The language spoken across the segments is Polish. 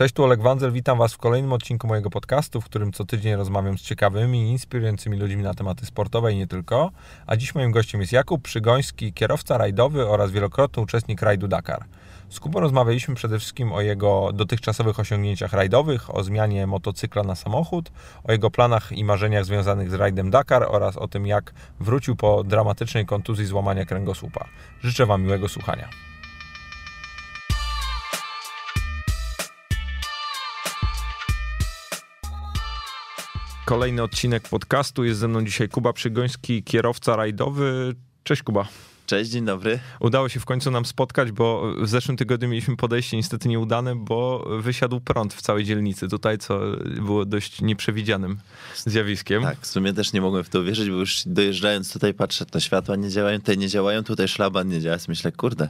Cześć, tu Oleg Wandzel, witam Was w kolejnym odcinku mojego podcastu, w którym co tydzień rozmawiam z ciekawymi inspirującymi ludźmi na tematy sportowe i nie tylko. A dziś moim gościem jest Jakub Przygoński, kierowca rajdowy oraz wielokrotny uczestnik rajdu Dakar. Z Kubą rozmawialiśmy przede wszystkim o jego dotychczasowych osiągnięciach rajdowych, o zmianie motocykla na samochód, o jego planach i marzeniach związanych z rajdem Dakar oraz o tym, jak wrócił po dramatycznej kontuzji złamania kręgosłupa. Życzę Wam miłego słuchania. Kolejny odcinek podcastu. Jest ze mną dzisiaj Kuba Przygoński, kierowca rajdowy. Cześć Kuba. Cześć, dzień dobry. Udało się w końcu nam spotkać, bo w zeszłym tygodniu mieliśmy podejście niestety nieudane, bo wysiadł prąd w całej dzielnicy. Tutaj, co było dość nieprzewidzianym zjawiskiem. Tak, w sumie też nie mogłem w to wierzyć, bo już dojeżdżając tutaj patrzę, to światła nie działają, te nie działają, tutaj szlaban nie działa. Myślę, kurde,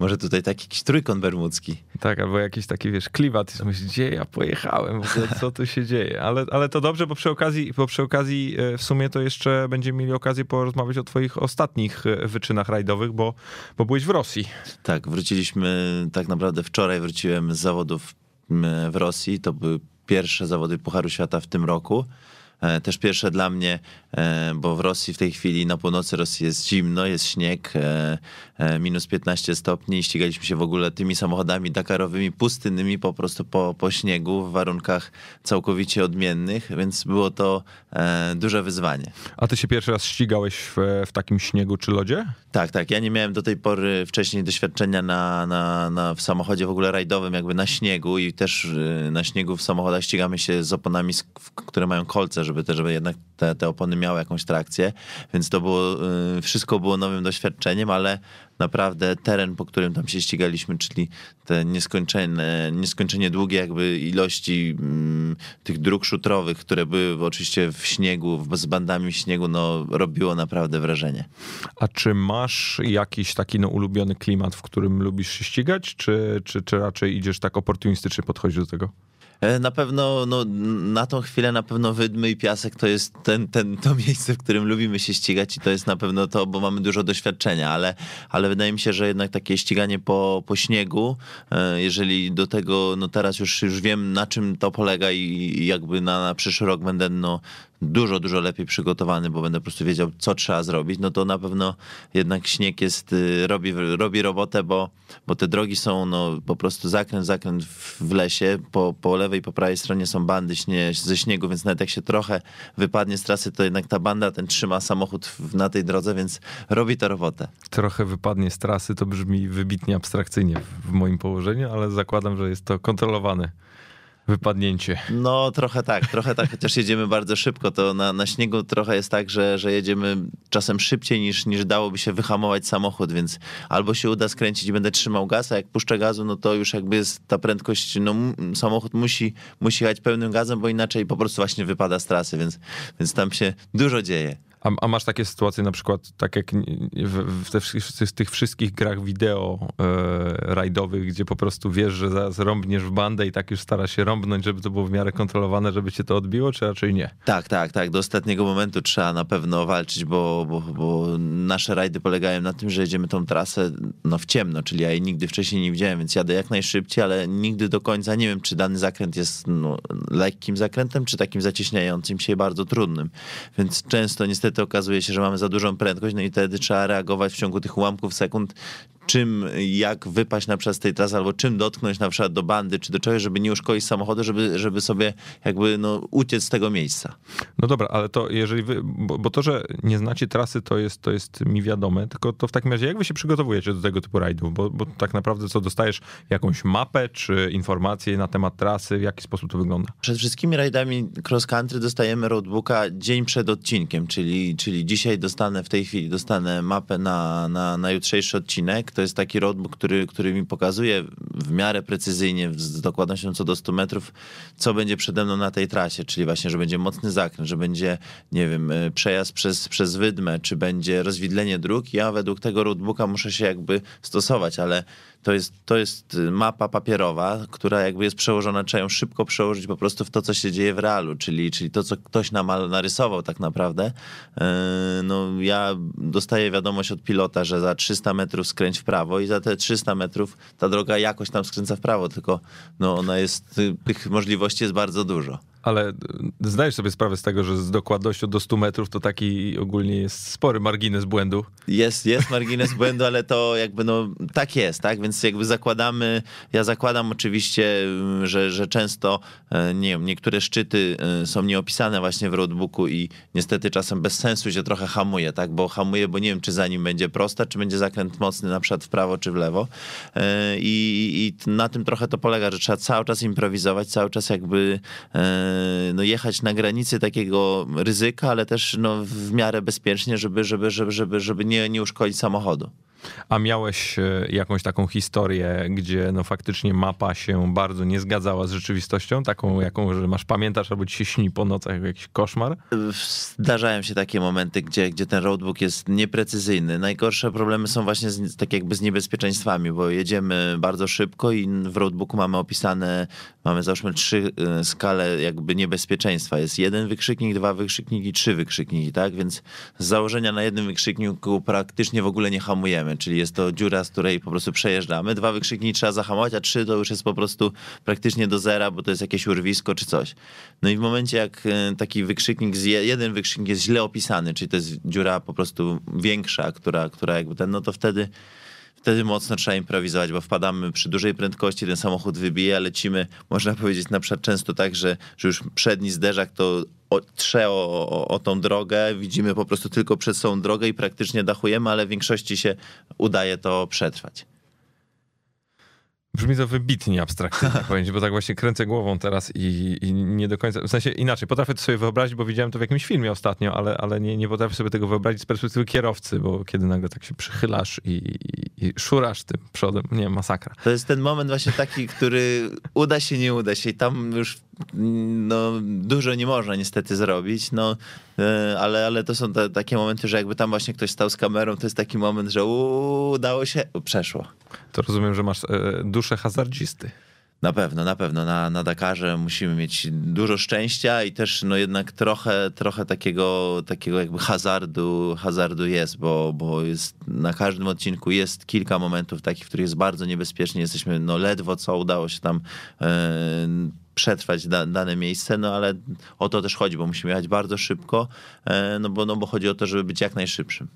może tutaj taki jakiś trójkąt bermudzki. Tak, albo jakiś taki, wiesz, kliwat. Myślisz, gdzie ja pojechałem? W ogóle, co tu się dzieje? Ale, ale to dobrze, bo przy okazji, bo przy okazji e, w sumie to jeszcze będziemy mieli okazję porozmawiać o twoich ostatnich e, wyczynach rajdowych, bo, bo byłeś w Rosji. Tak, wróciliśmy, tak naprawdę wczoraj wróciłem z zawodów w Rosji. To były pierwsze zawody Pucharu Świata w tym roku. E, też pierwsze dla mnie, e, bo w Rosji w tej chwili na północy Rosji jest zimno, jest śnieg, e, minus 15 stopni i ścigaliśmy się w ogóle tymi samochodami dakarowymi, pustynnymi po prostu po, po śniegu w warunkach całkowicie odmiennych, więc było to duże wyzwanie. A ty się pierwszy raz ścigałeś w, w takim śniegu czy lodzie? Tak, tak. Ja nie miałem do tej pory wcześniej doświadczenia na, na, na, w samochodzie w ogóle rajdowym, jakby na śniegu i też na śniegu w samochodach ścigamy się z oponami, które mają kolce, żeby też, żeby jednak te, te opony miały jakąś trakcję, więc to było, y, wszystko było nowym doświadczeniem, ale naprawdę teren, po którym tam się ścigaliśmy, czyli te nieskończone, nieskończenie długie jakby ilości mm, tych dróg szutrowych, które były oczywiście w śniegu, z bandami w śniegu, no robiło naprawdę wrażenie. A czy masz jakiś taki no, ulubiony klimat, w którym lubisz się ścigać, czy, czy, czy raczej idziesz tak oportunistycznie podchodzić do tego? E, na pewno, no, na tą chwilę na pewno wydmy i piasek to jest ten, ten, to miejsce, w którym lubimy się ścigać i to jest na pewno to, bo mamy dużo doświadczenia, ale, ale wydaje mi się, że jednak takie ściganie po, po śniegu, e, jeżeli do tego, no teraz już, już wiem na czym to polega i jakby na, na przyszły rok będę no, dużo, dużo lepiej przygotowany, bo będę po prostu wiedział, co trzeba zrobić, no to na pewno jednak śnieg jest, y, robi, robi robotę, bo, bo te drogi są no, po prostu zakręt, zakręt w lesie, po, po lewej i po prawej stronie są bandy śnie, ze śniegu, więc nawet jak się trochę wypadnie z trasy, to jednak ta banda ten trzyma samochód na tej drodze, więc robi to robotę. Trochę wypadnie z trasy, to brzmi wybitnie abstrakcyjnie w moim położeniu, ale zakładam, że jest to kontrolowane wypadnięcie. No trochę tak, trochę tak, chociaż jedziemy bardzo szybko, to na, na śniegu trochę jest tak, że, że jedziemy czasem szybciej niż, niż dałoby się wyhamować samochód, więc albo się uda skręcić i będę trzymał gaz, a jak puszczę gazu, no to już jakby jest ta prędkość, no samochód musi, musi jechać pełnym gazem, bo inaczej po prostu właśnie wypada z trasy, więc, więc tam się dużo dzieje. A, a, masz takie sytuacje na przykład, tak jak w, w, te, w tych wszystkich grach wideo e, rajdowych, gdzie po prostu wiesz, że zaraz rąbniesz w bandę i tak już starasz się rąbnąć, żeby to było w miarę kontrolowane, żeby cię to odbiło, czy raczej nie? Tak, tak, tak. Do ostatniego momentu trzeba na pewno walczyć, bo, bo, bo nasze rajdy polegają na tym, że jedziemy tą trasę no, w ciemno, czyli ja jej nigdy wcześniej nie widziałem, więc jadę jak najszybciej, ale nigdy do końca nie wiem, czy dany zakręt jest no, lekkim zakrętem, czy takim zacieśniającym się bardzo trudnym. Więc często niestety niestety okazuje się, że mamy za dużą prędkość, no i wtedy trzeba reagować w ciągu tych ułamków sekund, czym, jak wypaść na przykład z tej trasy, albo czym dotknąć na przykład do bandy, czy do czegoś, żeby nie uszkodzić samochodu, żeby, żeby sobie jakby no, uciec z tego miejsca. No dobra, ale to jeżeli wy, bo, bo, to, że nie znacie trasy, to jest, to jest mi wiadome, tylko to w takim razie jak wy się przygotowujecie do tego typu rajdów? Bo, bo tak naprawdę co, dostajesz jakąś mapę, czy informacje na temat trasy, w jaki sposób to wygląda? Przed wszystkimi rajdami cross country dostajemy roadbooka dzień przed odcinkiem, czyli, czyli dzisiaj dostanę, w tej chwili dostanę mapę na, na, na jutrzejszy odcinek, to jest taki roadbook, który, który mi pokazuje w miarę precyzyjnie, z dokładnością co do 100 metrów, co będzie przede mną na tej trasie, czyli właśnie, że będzie mocny zakręt, że będzie, nie wiem, e, przejazd przez, przez wydmę, czy będzie rozwidlenie dróg. Ja według tego roadbooka muszę się jakby stosować, ale to jest, to jest mapa papierowa, która jakby jest przełożona, trzeba ją szybko przełożyć po prostu w to, co się dzieje w realu, czyli, czyli to, co ktoś nam narysował tak naprawdę. E, no ja dostaję wiadomość od pilota, że za 300 metrów skręć w prawo i za te 300 metrów ta droga jakoś tam skręca w prawo, tylko no ona jest, tych możliwości jest bardzo dużo. Ale y, zdajesz sobie sprawę z tego, że z dokładnością do 100 metrów to taki ogólnie jest spory margines błędu. Jest, jest margines błędu, ale to jakby no tak jest, tak? Więc jakby zakładamy, ja zakładam oczywiście, że, że często e, nie wiem, niektóre szczyty e, są nieopisane właśnie w roadbooku i niestety czasem bez sensu się trochę hamuje, tak? Bo hamuje, bo nie wiem, czy za nim będzie prosta, czy będzie zakręt mocny na przykład w prawo czy w lewo. E, I, i na tym trochę to polega, że trzeba cały czas improwizować, cały czas jakby no, jechać na granicy takiego ryzyka, ale też no, w miarę bezpiecznie, żeby, żeby, żeby, żeby, żeby nie, nie uszkodzić samochodu. A miałeś e, jakąś taką historię, gdzie no faktycznie mapa się bardzo nie zgadzała z rzeczywistością, taką jaką, że masz pamiętasz albo ci się śni po nocach jak jakiś koszmar? Zdarzają się takie momenty, gdzie, gdzie ten roadbook jest nieprecyzyjny. Najgorsze problemy są właśnie z, tak jakby z niebezpieczeństwami, bo jedziemy bardzo szybko i w roadbooku mamy opisane, mamy załóżmy trzy e, skale jakby niebezpieczeństwa. Jest jeden wykrzyknik, dwa wykrzykniki, trzy wykrzykniki, tak? Więc z założenia na jednym wykrzykniku praktycznie w ogóle nie hamujemy czyli jest to dziura, z której po prostu przejeżdżamy. Dwa wykrzykniki trzeba zahamować, a trzy to już jest po prostu praktycznie do zera, bo to jest jakieś urwisko czy coś. No i w momencie, jak e, taki wykrzyknik, jeden wykrzyknik jest źle opisany, czyli to jest dziura po prostu większa, która, która jakby ten, no to wtedy wtedy mocno trzeba improwizować, bo wpadamy przy dużej prędkości, ten samochód wybija, lecimy, można powiedzieć na przykład często tak, że, że już przedni zderzak to trze o, o, o, tą drogę, widzimy po prostu tylko przed sobą drogę i praktycznie dachujemy, ale w większości się udaje to przetrwać. Brzmi to wybitnie abstrakcyjnie powiedzieć, bo tak właśnie kręcę głową teraz i, i, nie do końca, w sensie inaczej, potrafię to sobie wyobrazić, bo widziałem to w jakimś filmie ostatnio, ale, ale nie, nie potrafię sobie tego wyobrazić z perspektywy kierowcy, bo kiedy nagle tak się przychylasz i, i, i szurasz tym przodem, nie, masakra. To jest ten moment właśnie taki, który uda się, nie uda się i tam już no, dużo nie można niestety zrobić, no, e, ale, ale to są te, takie momenty, że jakby tam właśnie ktoś stał z kamerą, to jest taki moment, że udało się, przeszło. To rozumiem, że masz e, duszę hazardzisty. Na pewno, na pewno. Na, na Dakarze musimy mieć dużo szczęścia i też no jednak trochę, trochę takiego, takiego jakby hazardu, hazardu jest, bo, bo jest, na każdym odcinku jest kilka momentów takich, w których jest bardzo niebezpiecznie. Jesteśmy no ledwo co udało się tam e, przetrwać da, dane miejsce, no ale o to też chodzi, bo musimy jechać bardzo szybko, e, no bo, no bo chodzi o to, żeby być jak najszybszym.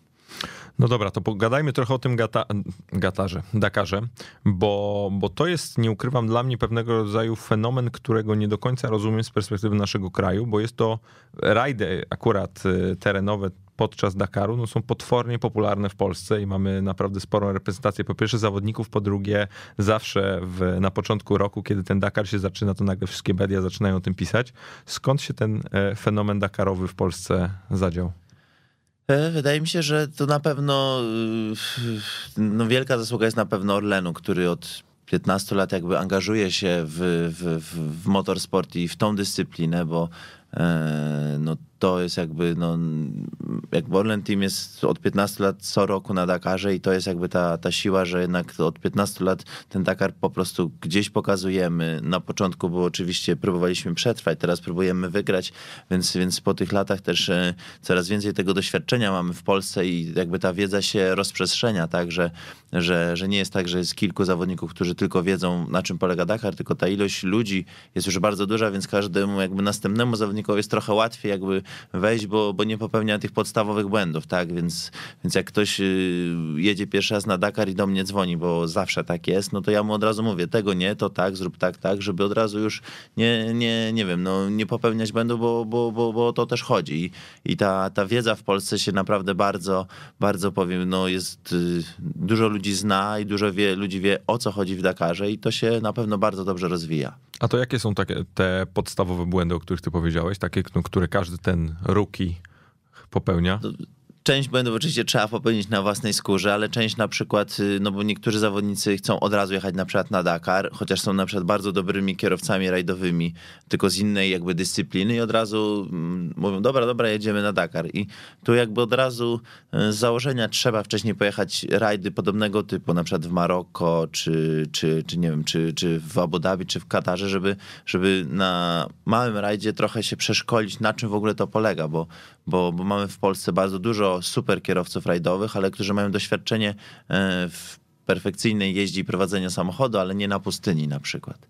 No dobra, to pogadajmy trochę o tym gata, gatarze, Dakarze, bo, bo to jest, nie ukrywam, dla mnie pewnego rodzaju fenomen, którego nie do końca rozumiem z perspektywy naszego kraju, bo jest to rajdy akurat y, terenowe podczas Dakaru no są potwornie popularne w Polsce i mamy naprawdę sporą reprezentację po pierwsze zawodników, po drugie zawsze w, na początku roku, kiedy ten Dakar się zaczyna, to nagle wszystkie media zaczynają o tym pisać. Skąd się ten e, fenomen Dakarowy w Polsce zadział? E, wydaje mi się, że to na pewno y, no wielka zasługa jest na pewno Orlenu, który od 15 lat jakby angażuje się w, w, w motorsport i w tą dyscyplinę, bo e, no, to jest jakby, no, jakby Orlen Team jest od 15 lat co roku na Dakarze i to jest jakby ta, ta siła, że jednak od 15 lat ten Dakar po prostu gdzieś pokazujemy. Na początku było oczywiście, próbowaliśmy przetrwać, teraz próbujemy wygrać, więc, więc po tych latach też e, coraz więcej tego doświadczenia mamy w Polsce i jakby ta wiedza się rozprzestrzenia, tak, że, że, że nie jest tak, że jest kilku zawodników, którzy tylko wiedzą, na czym polega Dakar, tylko ta ilość ludzi jest już bardzo duża, więc każdemu jakby następnemu zawodnikowi jest trochę łatwiej jakby wejść, bo, bo nie popełnia tych podstawowych błędów, tak? Więc, więc jak ktoś y, jedzie pierwszy raz na Dakar i do mnie dzwoni, bo zawsze tak jest, no to ja mu od razu mówię, tego nie, to tak, zrób tak, tak, żeby od razu już nie, nie, nie wiem, no nie popełniać błędów, bo, bo, bo, bo o to też chodzi. I, i ta, ta wiedza w Polsce się naprawdę bardzo, bardzo powiem, no jest, y, dużo ludzi zna i dużo wie, ludzi wie o co chodzi w Dakarze i to się na pewno bardzo dobrze rozwija. A to jakie są takie te podstawowe błędy, o których ty powiedziałeś, takie, no, które każdy ten rookie popełnia? Część błędów oczywiście trzeba popełnić na własnej skórze, ale część na przykład, y, no bo niektórzy zawodnicy chcą od razu jechać na przykład na Dakar, chociaż są na przykład bardzo dobrymi kierowcami rajdowymi, tylko z innej jakby dyscypliny i od razu mm, mówią, dobra, dobra, jedziemy na Dakar. I tu jakby od razu y, z założenia trzeba wcześniej pojechać rajdy podobnego typu, na przykład w Maroko, czy, czy, czy nie wiem, czy, czy w Abu Dhabi, czy w Katarze, żeby, żeby na małym rajdzie trochę się przeszkolić, na czym w ogóle to polega, bo, bo, bo mamy w Polsce bardzo dużo super kierowców rajdowych, ale którzy mają doświadczenie e, w perfekcyjnej jeździ i prowadzenia samochodu, ale nie na pustyni na przykład.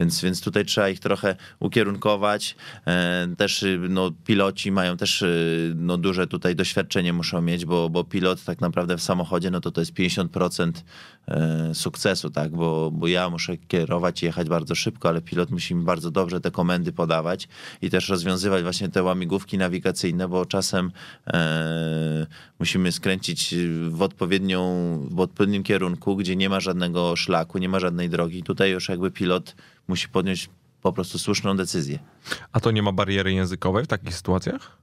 Więc, więc tutaj trzeba ich trochę ukierunkować. E, też y, no, piloci mają też y, no, duże tutaj doświadczenie muszą mieć, bo, bo pilot tak naprawdę w samochodzie no to to jest 50% e, sukcesu, tak? Bo, bo ja muszę kierować i jechać bardzo szybko, ale pilot musi mi bardzo dobrze te komendy podawać i też rozwiązywać właśnie te łamigłówki nawigacyjne, bo czasem e, musimy skręcić w, odpowiednią, w odpowiednim kierunku, gdzie nie ma żadnego szlaku, nie ma żadnej drogi. Tutaj już jakby pilot musi podjąć po prostu słuszną decyzję. A to nie ma bariery językowej w takich sytuacjach?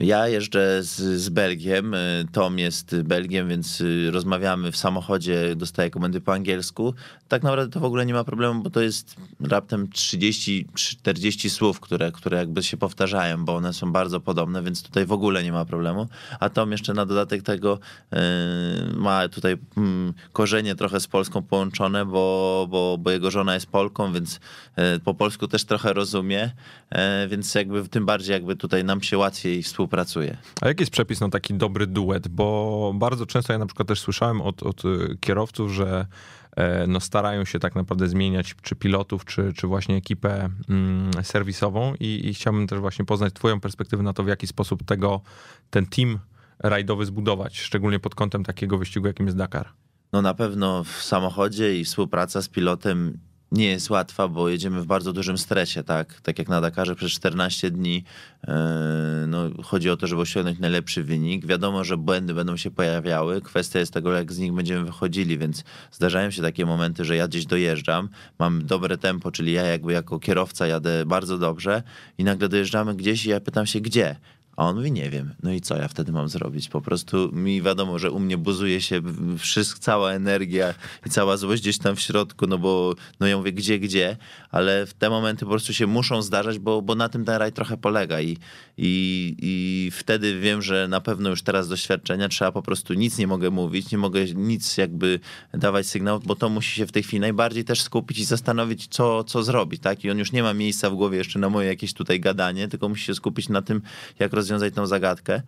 Ja jeżdżę z, z Belgiem, y, Tom jest Belgiem, więc y, rozmawiamy w samochodzie, dostaję komendy po angielsku. Tak naprawdę to w ogóle nie ma problemu, bo to jest raptem 30-40 słów, które, które jakby się powtarzają, bo one są bardzo podobne, więc tutaj w ogóle nie ma problemu. A Tom jeszcze na dodatek tego yy, ma tutaj yy, korzenie trochę z Polską połączone, bo, bo, bo jego żona jest Polką, więc yy, po polsku też trochę rozumie, y, więc jakby tym bardziej jakby tutaj nam się łatwiej współpracuje. A jaki jest przepis na taki dobry duet? Bo bardzo często ja na przykład też słyszałem od, od y, kierowców, że e, no starają się tak naprawdę zmieniać czy pilotów, czy, czy właśnie ekipę mm, serwisową i, i chciałbym też właśnie poznać twoją perspektywę na to, w jaki sposób tego, ten team rajdowy zbudować, szczególnie pod kątem takiego wyścigu, jakim jest Dakar. No na pewno w samochodzie i współpraca z pilotem nie jest łatwa, bo jedziemy w bardzo dużym stresie, tak? Tak jak na Dakarze przez 14 dni yy, no, chodzi o to, żeby osiągnąć najlepszy wynik. Wiadomo, że błędy będą się pojawiały. Kwestia jest tego, jak z nich będziemy wychodzili, więc zdarzają się takie momenty, że ja gdzieś dojeżdżam, mam dobre tempo, czyli ja jakby jako kierowca jadę bardzo dobrze i nagle dojeżdżamy gdzieś i ja pytam się, gdzie? A on mówi, nie wiem. No i co ja wtedy mam zrobić? Po prostu mi wiadomo, że u mnie buzuje się wszystko, cała energia i cała złość gdzieś tam w środku, no bo no ja mówię, gdzie, gdzie, ale w te momenty po prostu się muszą zdarzać, bo, bo na tym ten raj trochę polega i, i, i wtedy wiem, że na pewno już teraz doświadczenia trzeba po prostu nic nie mogę mówić, nie mogę nic jakby dawać sygnał, bo to musi się w tej chwili najbardziej też skupić i zastanowić, co, co zrobić, tak? I on już nie ma miejsca w głowie jeszcze na moje jakieś tutaj gadanie, tylko musi się skupić na tym, jak rozwiązać tę zagadkę,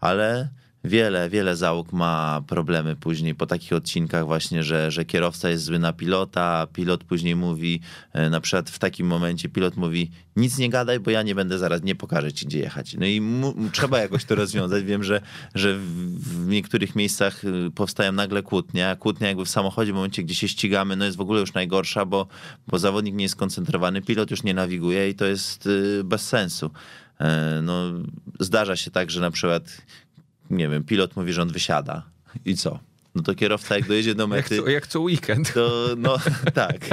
ale wiele, wiele załóg ma problemy później po takich odcinkach właśnie, że, że kierowca jest zły na pilota, pilot później mówi, e, na przykład w takim momencie pilot mówi, nic nie gadaj, bo ja nie będę zaraz, nie pokażę ci, gdzie jechać. No i mu, trzeba jakoś to rozwiązać. Wiem, że, że w, w niektórych miejscach y, powstają nagle kłótnie, a kłótnia jakby w samochodzie, w momencie, gdzie się ścigamy, no jest w ogóle już najgorsza, bo, bo zawodnik nie jest skoncentrowany, pilot już nie nawiguje i to jest y, bez sensu. E, no, zdarza się tak, że na przykład, nie wiem, pilot mówi, że on wysiada. I co? No to kierowca jak dojedzie do mety... Jak co, jak co weekend. To, no tak,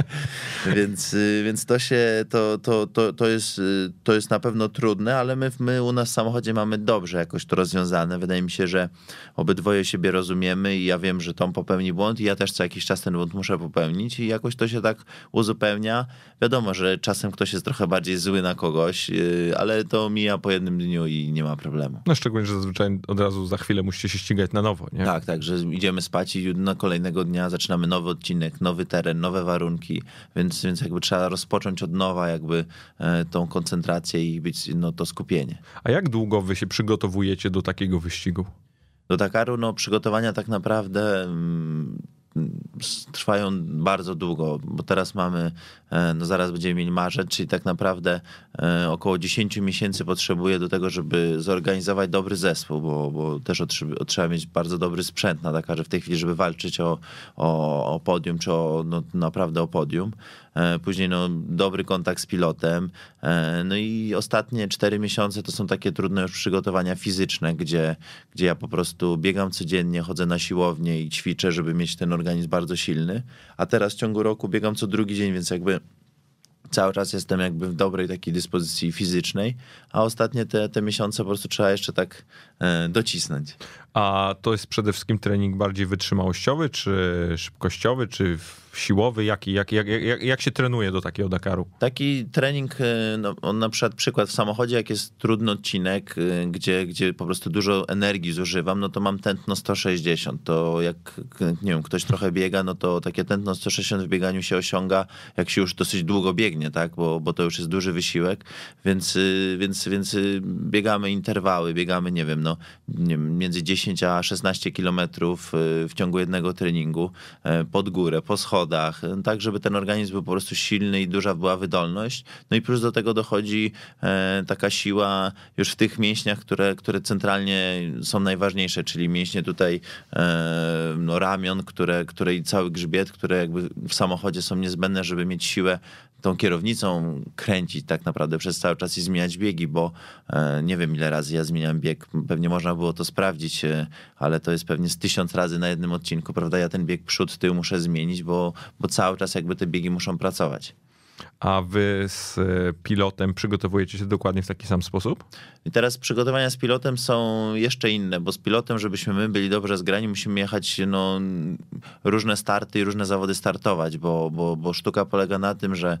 więc, y, więc to się, to, to, to, to, jest, y, to jest na pewno trudne, ale my, my u nas w samochodzie mamy dobrze jakoś to rozwiązane. Wydaje mi się, że obydwoje siebie rozumiemy i ja wiem, że Tom popełni błąd i ja też co jakiś czas ten błąd muszę popełnić i jakoś to się tak uzupełnia. Wiadomo, że czasem ktoś jest trochę bardziej zły na kogoś, y, ale to mija po jednym dniu i nie ma problemu. No szczególnie, że zazwyczaj od razu za chwilę musicie się ścigać na nowo, nie? Tak, tak, że idziemy spać i na kolejnego dnia zaczynamy nowy odcinek, nowy teren, nowe warunki, więc, więc jakby trzeba rozpocząć od nowa jakby e, tą koncentrację i być no, to skupienie. A jak długo wy się przygotowujecie do takiego wyścigu? Do Dakaru no, przygotowania tak naprawdę mm, trwają bardzo długo, bo teraz mamy, e, no zaraz będziemy mieli marzec, czyli tak naprawdę e, około 10 miesięcy potrzebuje do tego, żeby zorganizować dobry zespół, bo, bo też trzeba mieć bardzo dobry sprzęt na Dakarze w tej chwili, żeby walczyć o, o, o podium, czy o, no, naprawdę o podium. E, później no, dobry kontakt z pilotem. E, no i ostatnie cztery miesiące to są takie trudne już przygotowania fizyczne, gdzie, gdzie ja po prostu biegam codziennie, chodzę na siłownię i ćwiczę, żeby mieć ten organizm bardzo silny. A teraz w ciągu roku biegam co drugi dzień, więc jakby cały czas jestem jakby w dobrej takiej dyspozycji fizycznej, a ostatnie te, te miesiące po prostu trzeba jeszcze tak e, docisnąć. A to jest przede wszystkim trening bardziej wytrzymałościowy, czy szybkościowy, czy siłowy? Jaki, jak, jak, jak, jak się trenuje do takiego Dakaru? Taki trening, e, no, on na przykład przykład w samochodzie, jak jest trudny odcinek, e, gdzie, gdzie po prostu dużo energii zużywam, no to mam tętno 160. To jak, nie wiem, ktoś trochę biega, no to takie tętno 160 w bieganiu się osiąga, jak się już dosyć długo biegnie, tak? Bo, bo to już jest duży wysiłek, więc, więc, więc biegamy interwały, biegamy, nie wiem, no nie wiem, między 10 10 a 16 kilometrów w ciągu jednego treningu pod górę, po schodach, tak żeby ten organizm był po prostu silny i duża była wydolność. No i plus do tego dochodzi taka siła już w tych mięśniach, które, które centralnie są najważniejsze, czyli mięśnie tutaj no, ramion, które, które i cały grzbiet, które jakby w samochodzie są niezbędne, żeby mieć siłę tą kierownicą kręcić tak naprawdę przez cały czas i zmieniać biegi, bo e, nie wiem ile razy ja zmieniam bieg, pewnie można było to sprawdzić, e, ale to jest pewnie z tysiąc razy na jednym odcinku, prawda? Ja ten bieg przód, tył muszę zmienić, bo, bo cały czas jakby te biegi muszą pracować. A wy z e, pilotem przygotowujecie się dokładnie w taki sam sposób? I teraz przygotowania z pilotem są jeszcze inne, bo z pilotem, żebyśmy my byli dobrze zgrani, musimy jechać no, różne starty i różne zawody startować, bo, bo, bo sztuka polega na tym, że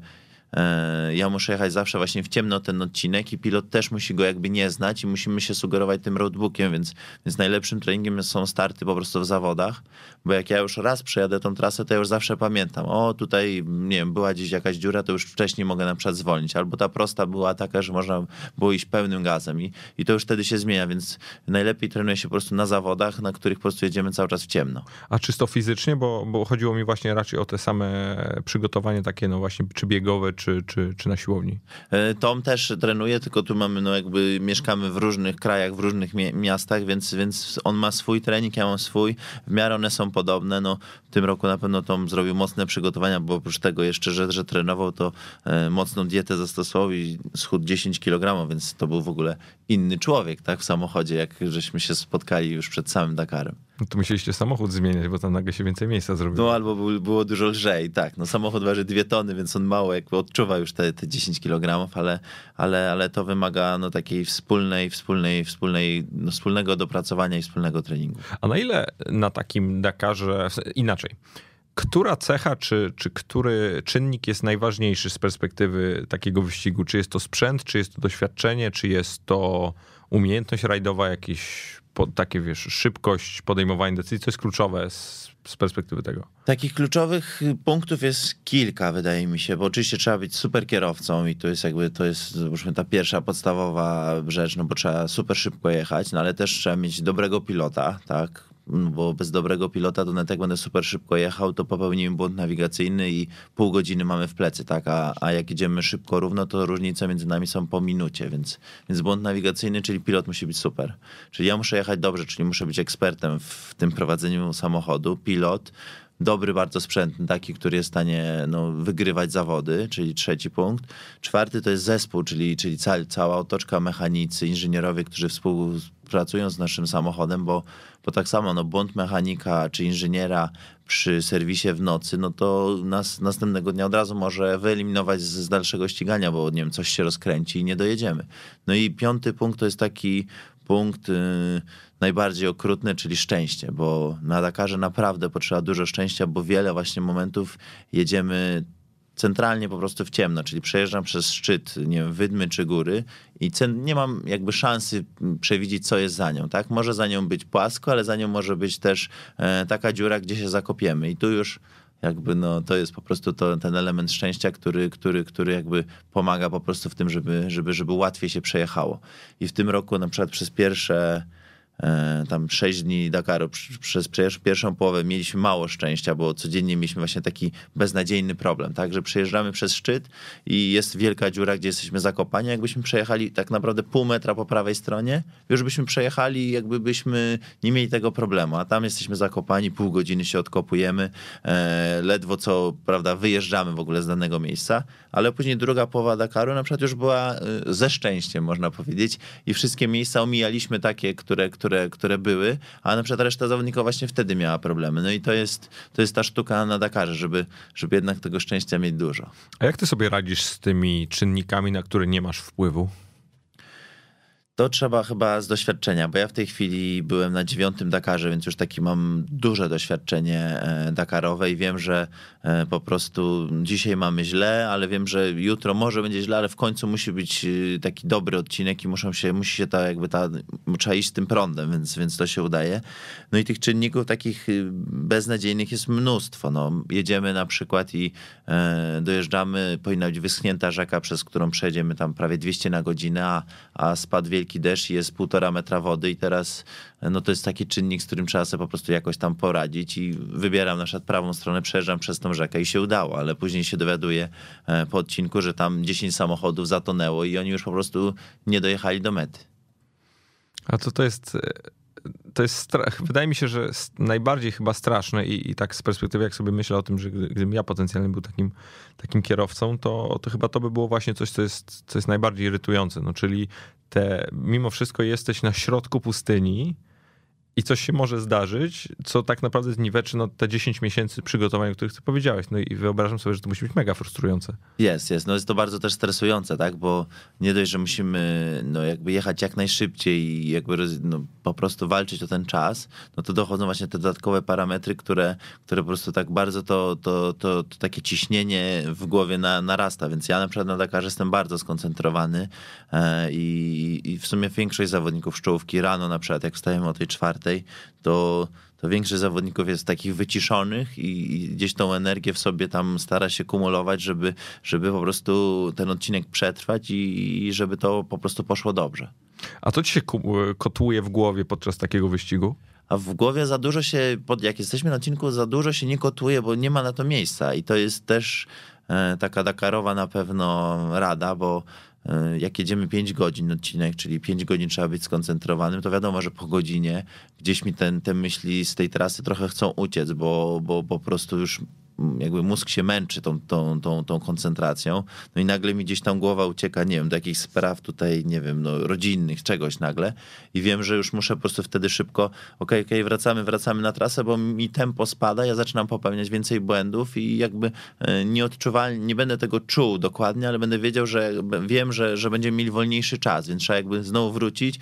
ja muszę jechać zawsze właśnie w ciemno ten odcinek i pilot też musi go jakby nie znać i musimy się sugerować tym roadbookiem, więc, więc najlepszym treningiem są starty po prostu w zawodach, bo jak ja już raz przejadę tą trasę, to ja już zawsze pamiętam, o tutaj, nie wiem, była gdzieś jakaś dziura, to już wcześniej mogę na przykład zwolnić, albo ta prosta była taka, że można było iść pełnym gazem i, i to już wtedy się zmienia, więc najlepiej trenuje się po prostu na zawodach, na których po prostu jedziemy cały czas w ciemno. A czysto fizycznie, bo, bo chodziło mi właśnie raczej o te same przygotowanie takie, no właśnie, czy biegowe, czy, czy, czy na siłowni? E, Tom też trenuje, tylko tu mamy, no jakby mieszkamy w różnych krajach, w różnych miastach, więc, więc on ma swój trening, ja mam swój. W miarę one są podobne. No, w tym roku na pewno Tom zrobił mocne przygotowania, bo oprócz tego jeszcze, że, że trenował, to e, mocną dietę zastosował i schudł 10 kg, więc to był w ogóle inny człowiek, tak, w samochodzie, jak żeśmy się spotkali już przed samym Dakarem. No to musieliście samochód zmieniać, bo tam nagle się więcej miejsca zrobiło. No albo było, było dużo lżej, tak. No samochód waży dwie tony, więc on mało jakby odczuwa już te, te 10 kg, ale, ale, ale to wymaga no, takiej wspólnej, wspólnej, wspólnej, no, wspólnego dopracowania i wspólnego treningu. A na ile na takim Dakarze, inaczej, która cecha, czy, czy który czynnik jest najważniejszy z perspektywy takiego wyścigu? Czy jest to sprzęt, czy jest to doświadczenie, czy jest to umiejętność rajdowa, jakieś takie, wiesz, szybkość podejmowania decyzji, co jest kluczowe z, z, perspektywy tego? Takich kluczowych punktów jest kilka, wydaje mi się, bo oczywiście trzeba być super kierowcą i to jest jakby, to jest załóżmy ta pierwsza podstawowa rzecz, no bo trzeba super szybko jechać, no ale też trzeba mieć dobrego pilota, tak, bo bez dobrego pilota to nawet jak będę super szybko jechał, to popełnimy błąd nawigacyjny i pół godziny mamy w plecy, tak? A, a jak idziemy szybko, równo, to różnice między nami są po minucie, więc, więc błąd nawigacyjny, czyli pilot musi być super. Czyli ja muszę jechać dobrze, czyli muszę być ekspertem w tym prowadzeniu samochodu. Pilot dobry bardzo sprzęt, taki, który jest w stanie no, wygrywać zawody, czyli trzeci punkt. Czwarty to jest zespół, czyli, czyli ca cała otoczka mechanicy, inżynierowie, którzy współpracują z naszym samochodem, bo, bo tak samo no, błąd mechanika czy inżyniera przy serwisie w nocy, no to nas następnego dnia od razu może wyeliminować z, z dalszego ścigania, bo nie wiem, coś się rozkręci i nie dojedziemy. No i piąty punkt to jest taki punkt y, najbardziej okrutny, czyli szczęście, bo na Dakarze naprawdę potrzeba dużo szczęścia, bo wiele właśnie momentów jedziemy centralnie po prostu w ciemno, czyli przejeżdżam przez szczyt, nie wiem, wydmy czy góry i nie mam jakby szansy przewidzieć, co jest za nią, tak? Może za nią być płasko, ale za nią może być też e, taka dziura, gdzie się zakopiemy i tu już jakby no, to jest po prostu to, ten element szczęścia, który, który, który jakby pomaga po prostu w tym, żeby, żeby, żeby łatwiej się przejechało. I w tym roku na przykład przez pierwsze tam 6 dni Dakaru przez pierwszą połowę mieliśmy mało szczęścia, bo codziennie mieliśmy właśnie taki beznadziejny problem, tak, że przejeżdżamy przez szczyt i jest wielka dziura, gdzie jesteśmy zakopani, jakbyśmy przejechali tak naprawdę pół metra po prawej stronie, już byśmy przejechali, jakby byśmy nie mieli tego problemu, a tam jesteśmy zakopani, pół godziny się odkopujemy, e, ledwo co, prawda, wyjeżdżamy w ogóle z danego miejsca, ale później druga połowa Dakaru na przykład już była e, ze szczęściem, można powiedzieć, i wszystkie miejsca omijaliśmy takie, które, które które, które były, a na przykład reszta zawodników właśnie wtedy miała problemy. No i to jest, to jest ta sztuka na Dakarze, żeby, żeby jednak tego szczęścia mieć dużo. A jak ty sobie radzisz z tymi czynnikami, na które nie masz wpływu? To trzeba chyba z doświadczenia, bo ja w tej chwili byłem na dziewiątym Dakarze, więc już taki mam duże doświadczenie e, Dakarowe i wiem, że e, po prostu dzisiaj mamy źle, ale wiem, że jutro może będzie źle, ale w końcu musi być e, taki dobry odcinek i muszą się, musi się ta jakby ta, trzeba iść tym prądem, więc, więc to się udaje. No i tych czynników takich beznadziejnych jest mnóstwo. No, jedziemy na przykład i dojeżdżamy, powinna być wyschnięta rzeka, przez którą przejdziemy tam prawie 200 na godzinę, a, a spadł wielki wielki deszcz jest półtora metra wody i teraz no to jest taki czynnik, z którym trzeba sobie po prostu jakoś tam poradzić i wybieram na przykład prawą stronę, przejeżdżam przez tą rzekę i się udało, ale później się dowiaduję e, po odcinku, że tam 10 samochodów zatonęło i oni już po prostu nie dojechali do mety. A co to jest e, to jest strach. Wydaje mi się, że najbardziej chyba straszne i, i, tak z perspektywy, jak sobie myślę o tym, że gdybym ja potencjalnie był takim, takim kierowcą, to, to chyba to by było właśnie coś, co jest, co jest najbardziej irytujące. No, czyli te, mimo wszystko jesteś na środku pustyni, i coś się może zdarzyć, co tak naprawdę zniweczy no, te 10 miesięcy przygotowań, o których ty powiedziałeś. No i wyobrażam sobie, że to musi być mega frustrujące. Jest, jest. No jest to bardzo też stresujące, tak? Bo nie dość, że musimy no, jakby jechać jak najszybciej i jakby no, po prostu walczyć o ten czas, no to dochodzą właśnie te dodatkowe parametry, które, które po prostu tak bardzo to, to, to, to takie ciśnienie w głowie na, narasta. Więc ja na przykład na Dakarze jestem bardzo skoncentrowany e, i, i w sumie większość zawodników szczołówki rano na przykład, jak wstajemy o tej czwartej, to, to większość zawodników jest takich wyciszonych i, i, gdzieś tą energię w sobie tam stara się kumulować, żeby, żeby po prostu ten odcinek przetrwać i, i żeby to po prostu poszło dobrze. A co ci się kotłuje w głowie podczas takiego wyścigu? A w głowie za dużo się, jak jesteśmy na odcinku, za dużo się nie kotuje, bo nie ma na to miejsca. I to jest też e, taka Dakarowa na pewno rada, bo E, jak jedziemy 5 godzin odcinek, czyli 5 godzin trzeba być skoncentrowanym, to wiadomo, że po godzinie gdzieś mi ten, te myśli z tej trasy trochę chcą uciec, bo, bo po prostu już jakby mózg się męczy tą, tą, tą, tą koncentracją, no i nagle mi gdzieś tam głowa ucieka, nie wiem, do jakichś spraw tutaj, nie wiem, no, rodzinnych, czegoś nagle. I wiem, że już muszę po prostu wtedy szybko, okej, okay, okay, wracamy, wracamy na trasę, bo mi tempo spada, ja zaczynam popełniać więcej błędów i jakby e, nie odczuwalnie, nie będę tego czuł dokładnie, ale będę wiedział, że wiem, że, że będziemy mieli wolniejszy czas, więc trzeba jakby znowu wrócić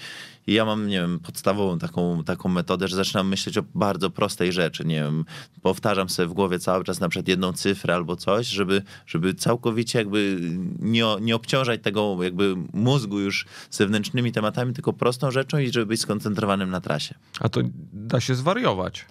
i ja mam, nie wiem, podstawową taką, taką metodę, że zaczynam myśleć o bardzo prostej rzeczy. Nie wiem, powtarzam sobie w głowie cały czas na przykład jedną cyfrę albo coś, żeby, żeby całkowicie jakby nie, nie obciążać tego jakby mózgu już zewnętrznymi tematami, tylko prostą rzeczą i żeby być skoncentrowanym na trasie. A to da się zwariować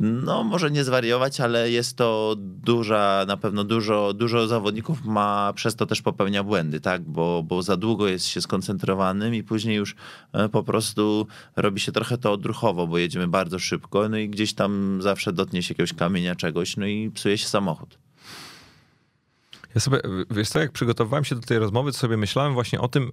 no może nie zwariować, ale jest to duża, na pewno dużo, dużo zawodników ma przez to też popełnia błędy, tak, bo, bo za długo jest się skoncentrowanym i później już e, po prostu robi się trochę to odruchowo, bo jedziemy bardzo szybko, no i gdzieś tam zawsze dotnie się jakiegoś kamienia, czegoś, no i psuje się samochód. Ja sobie, wiesz co, jak przygotowywałem się do tej rozmowy, to sobie myślałem właśnie o tym,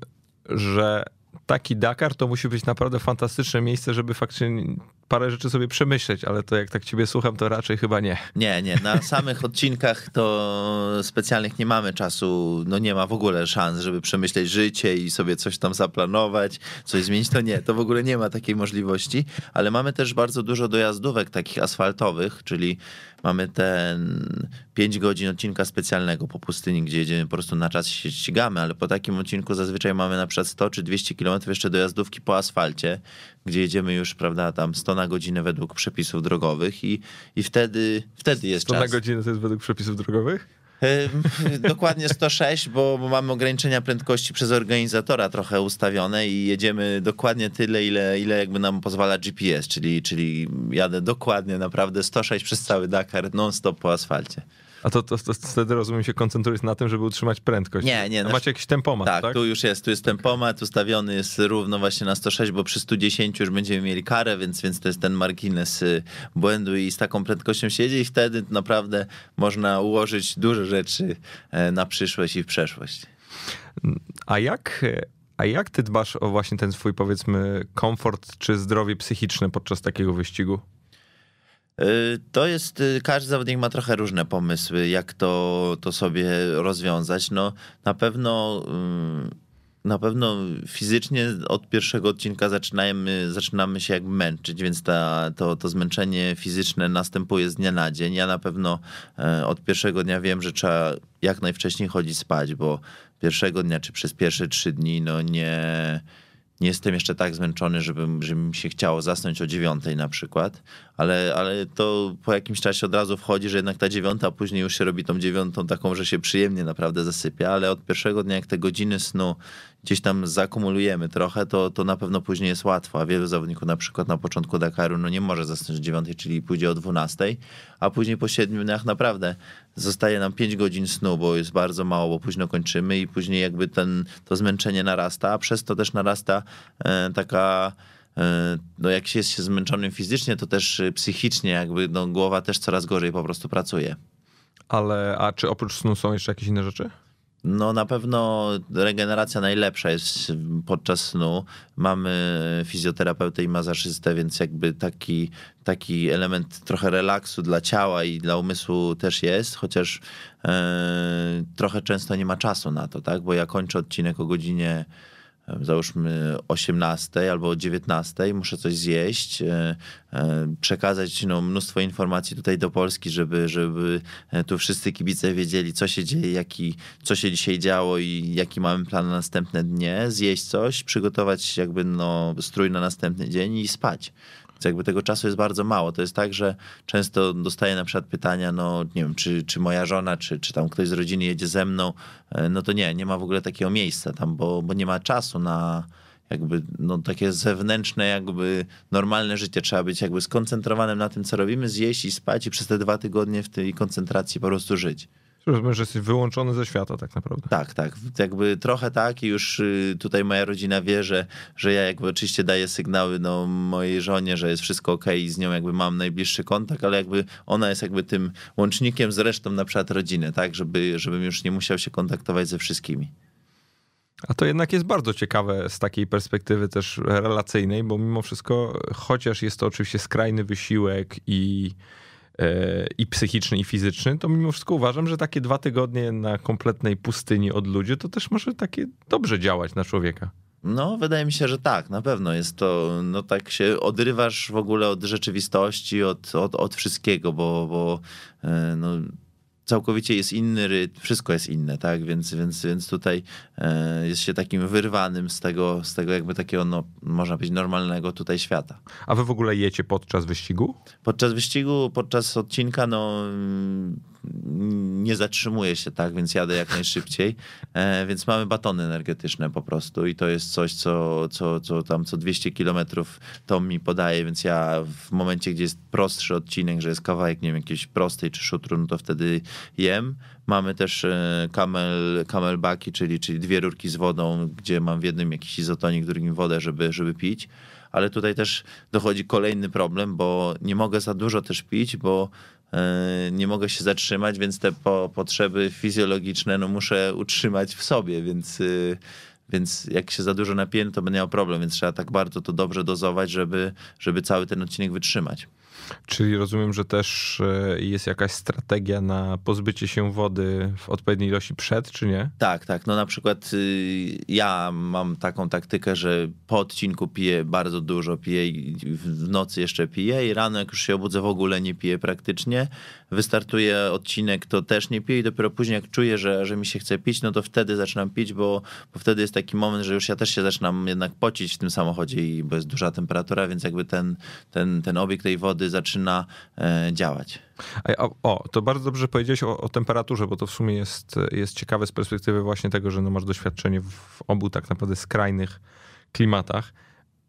że taki Dakar to musi być naprawdę fantastyczne miejsce, żeby faktycznie parę rzeczy sobie przemyśleć, ale to jak tak ciebie słucham, to raczej chyba nie. Nie, nie. Na samych odcinkach to specjalnych nie mamy czasu, no nie ma w ogóle szans, żeby przemyśleć życie i sobie coś tam zaplanować, coś zmienić, to nie. To w ogóle nie ma takiej możliwości, ale mamy też bardzo dużo dojazdówek takich asfaltowych, czyli mamy ten 5 godzin odcinka specjalnego po pustyni, gdzie jedziemy po prostu na czas się ścigamy, ale po takim odcinku zazwyczaj mamy na przykład 100 czy 200 km jeszcze dojazdówki po asfalcie, gdzie jedziemy już, prawda, tam 100 na godzinę według przepisów drogowych i, i wtedy, wtedy jest 100 czas. 100 na godzinę to jest według przepisów drogowych? Dokładnie 106, bo, bo, mamy ograniczenia prędkości przez organizatora trochę ustawione i jedziemy dokładnie tyle, ile, ile jakby nam pozwala GPS, czyli, czyli jadę dokładnie naprawdę 106 przez cały Dakar non-stop po asfalcie. A to, to, to, wtedy rozumiem się koncentrujesz na tym, żeby utrzymać prędkość. Nie, nie. A macie jakiś tempomat, tak, tak? tu już jest, tu jest tempomat ustawiony jest równo właśnie na 106, bo przy 110 już będziemy mieli karę, więc, więc to jest ten margines y, błędu i z taką prędkością siedzi i wtedy naprawdę można ułożyć dużo rzeczy e, na przyszłość i w przeszłość. A jak, a jak ty dbasz o właśnie ten swój, powiedzmy, komfort czy zdrowie psychiczne podczas takiego wyścigu? Y, to jest, y, każdy zawodnik ma trochę różne pomysły, jak to, to sobie rozwiązać. No, na pewno y, na pewno fizycznie od pierwszego odcinka zaczynamy, zaczynamy się jakby męczyć, więc ta, to, to zmęczenie fizyczne następuje z dnia na dzień. Ja na pewno od pierwszego dnia wiem, że trzeba jak najwcześniej chodzić spać, bo pierwszego dnia czy przez pierwsze trzy dni no nie nie jestem jeszcze tak zmęczony, żeby, mi się chciało zasnąć o dziewiątej na przykład, ale, ale to po jakimś czasie od razu wchodzi, że jednak ta dziewiąta później już się robi tą dziewiątą taką, że się przyjemnie naprawdę zasypia, ale od pierwszego dnia jak te godziny snu gdzieś tam zakumulujemy trochę, to, to na pewno później jest łatwo, a wielu zawodników na przykład na początku Dakaru no nie może zasnąć o dziewiątej, czyli pójdzie o dwunastej, a później po siedmiu dniach naprawdę zostaje nam 5 godzin snu, bo jest bardzo mało, bo późno kończymy i później jakby ten, to zmęczenie narasta, a przez to też narasta e, taka e, no jak się jest się zmęczonym fizycznie, to też psychicznie jakby no, głowa też coraz gorzej po prostu pracuje. Ale, a czy oprócz snu są jeszcze jakieś inne rzeczy? No na pewno regeneracja najlepsza jest podczas snu. Mamy fizjoterapeutę i masażystę, więc jakby taki, taki element trochę relaksu dla ciała i dla umysłu też jest, chociaż e, trochę często nie ma czasu na to, tak? Bo ja kończę odcinek o godzinie załóżmy 18 albo 19, muszę coś zjeść, e, e, przekazać no, mnóstwo informacji tutaj do Polski, żeby, żeby e, tu wszyscy kibice wiedzieli, co się dzieje, jaki, co się dzisiaj działo i jaki mamy plan na następne dnie, zjeść coś, przygotować jakby no, strój na następny dzień i spać. Więc jakby tego czasu jest bardzo mało. To jest tak, że często dostaję na przykład pytania, no nie wiem, czy, czy moja żona, czy, czy tam ktoś z rodziny jedzie ze mną, e, no to nie, nie ma w ogóle takiego miejsca tam, bo, bo nie ma czasu na jakby no, takie zewnętrzne, jakby normalne życie. Trzeba być jakby skoncentrowanym na tym, co robimy, zjeść i spać i przez te dwa tygodnie w tej koncentracji po prostu żyć. Rozumiem, że jesteś wyłączony ze świata tak naprawdę. Tak, tak. Jakby trochę tak i już y, tutaj moja rodzina wie, że, że ja jakby oczywiście daję sygnały no, mojej żonie, że jest wszystko ok i z nią jakby mam najbliższy kontakt, ale jakby ona jest jakby tym łącznikiem z resztą na przykład rodziny, tak, żeby, żebym już nie musiał się kontaktować ze wszystkimi. A to jednak jest bardzo ciekawe z takiej perspektywy też relacyjnej, bo mimo wszystko, chociaż jest to oczywiście skrajny wysiłek i i psychiczny, i fizyczny, to mimo wszystko uważam, że takie dwa tygodnie na kompletnej pustyni od ludzi, to też może takie dobrze działać na człowieka. No, wydaje mi się, że tak, na pewno jest to, no tak się odrywasz w ogóle od rzeczywistości, od, od, od wszystkiego, bo, bo e, no, całkowicie jest inny rytm, wszystko jest inne, tak? Więc, więc, więc tutaj e, jest się takim wyrwanym z tego, z tego jakby takiego, no, można być normalnego tutaj świata. A wy w ogóle jecie podczas wyścigu? Podczas wyścigu, podczas odcinka, no nie zatrzymuję się, tak, więc jadę jak najszybciej. E, więc mamy batony energetyczne po prostu i to jest coś, co, co, co tam co 200 kilometrów to mi podaje, więc ja w momencie, gdzie jest prostszy odcinek, że jest kawałek, nie wiem, jakiejś prostej czy szutru, no to wtedy jem. Mamy też e, camel, camelbaki, czyli, czyli dwie rurki z wodą, gdzie mam w jednym jakiś izotonik, w drugim wodę, żeby, żeby pić ale tutaj też dochodzi kolejny problem, bo nie mogę za dużo też pić, bo E, nie mogę się zatrzymać, więc te po, potrzeby fizjologiczne no, muszę utrzymać w sobie, więc, y, więc jak się za dużo napiję, to będę miał problem, więc trzeba tak bardzo to dobrze dozować, żeby, żeby cały ten odcinek wytrzymać. Czyli rozumiem, że też e, jest jakaś strategia na pozbycie się wody w odpowiedniej ilości przed, czy nie? Tak, tak. No na przykład y, ja mam taką taktykę, że po odcinku piję bardzo dużo, piję w nocy jeszcze piję i rano jak już się obudzę w ogóle nie piję praktycznie. Wystartuje odcinek, to też nie piję i dopiero później jak czuję, że, że mi się chce pić, no to wtedy zaczynam pić, bo, bo wtedy jest taki moment, że już ja też się zaczynam jednak pocić w tym samochodzie i bo jest duża temperatura, więc jakby ten, ten, ten obieg tej wody zaczyna e, działać. O, o, to bardzo dobrze powiedziałeś o, o, temperaturze, bo to w sumie jest, jest ciekawe z perspektywy właśnie tego, że no masz doświadczenie w obu tak naprawdę skrajnych klimatach.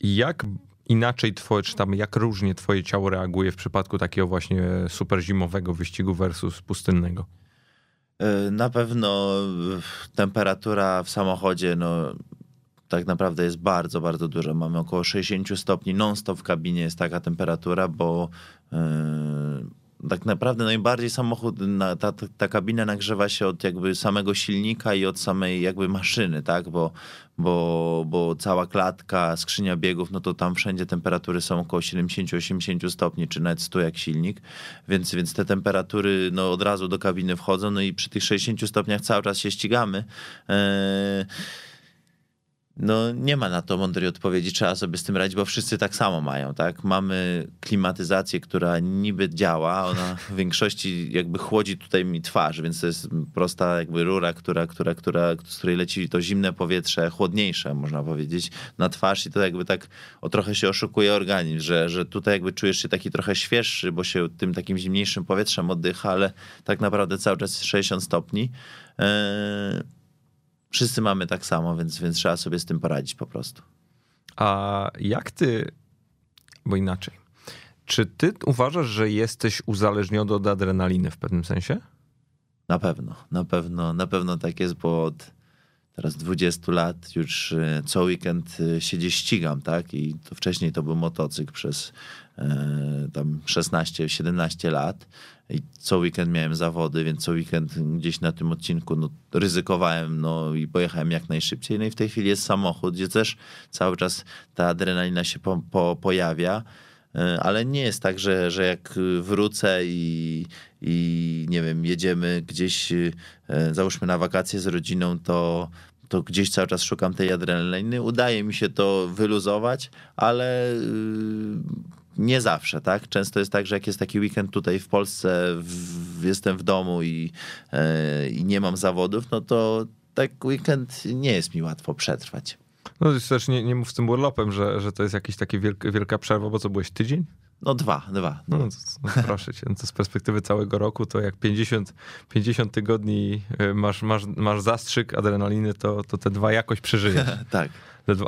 Jak inaczej twoje, czy tam jak różnie twoje ciało reaguje w przypadku takiego właśnie super zimowego wyścigu versus pustynnego? E, na pewno temperatura w samochodzie, no tak naprawdę jest bardzo, bardzo dużo. Mamy około 60 stopni non-stop w kabinie jest taka temperatura, bo yy, tak naprawdę najbardziej samochód, ta, ta kabina nagrzewa się od jakby samego silnika i od samej jakby maszyny, tak, bo, bo, bo cała klatka, skrzynia biegów, no to tam wszędzie temperatury są około 70-80 stopni, czy nawet 100 jak silnik, więc, więc te temperatury no od razu do kabiny wchodzą, no i przy tych 60 stopniach cały czas się ścigamy. Yy, no nie ma na to mądrej odpowiedzi, trzeba sobie z tym radzić, bo wszyscy tak samo mają, tak? Mamy klimatyzację, która niby działa, ona w większości jakby chłodzi tutaj mi twarz, więc to jest prosta jakby rura, która, która, która, z której leci to zimne powietrze, chłodniejsze można powiedzieć, na twarz i to jakby tak o trochę się oszukuje organizm, że, że tutaj jakby czujesz się taki trochę świeższy, bo się tym takim zimniejszym powietrzem oddycha, ale tak naprawdę cały czas jest 60 stopni. Yy wszyscy mamy tak samo, więc, więc trzeba sobie z tym poradzić po prostu. A jak ty, bo inaczej, czy ty uważasz, że jesteś uzależniony od adrenaliny w pewnym sensie? Na pewno, na pewno, na pewno tak jest, bo od teraz 20 lat już e, co weekend e, się gdzieś ścigam, tak? I to wcześniej to był motocykl przez tam 16-17 lat i co weekend miałem zawody, więc co weekend gdzieś na tym odcinku no, ryzykowałem no, i pojechałem jak najszybciej. No i w tej chwili jest samochód, gdzie też cały czas ta adrenalina się po, po, pojawia. E, ale nie jest tak, że, że jak wrócę i, i nie wiem, jedziemy gdzieś, e, załóżmy na wakacje z rodziną, to, to gdzieś cały czas szukam tej adrenaliny. Udaje mi się to wyluzować, ale y, nie zawsze, tak? Często jest tak, że jak jest taki weekend tutaj w Polsce, w, jestem w domu i, e, i nie mam zawodów, no to tak weekend nie jest mi łatwo przetrwać. No też nie, nie mów z tym urlopem, że, że to jest jakaś taka wielka, wielka przerwa, bo co, byłeś tydzień? No dwa, dwa. No, no, no proszę cię, no to z perspektywy całego roku to jak 50, 50 tygodni y, masz, masz, masz zastrzyk adrenaliny, to, to te dwa jakoś przeżyjesz. tak.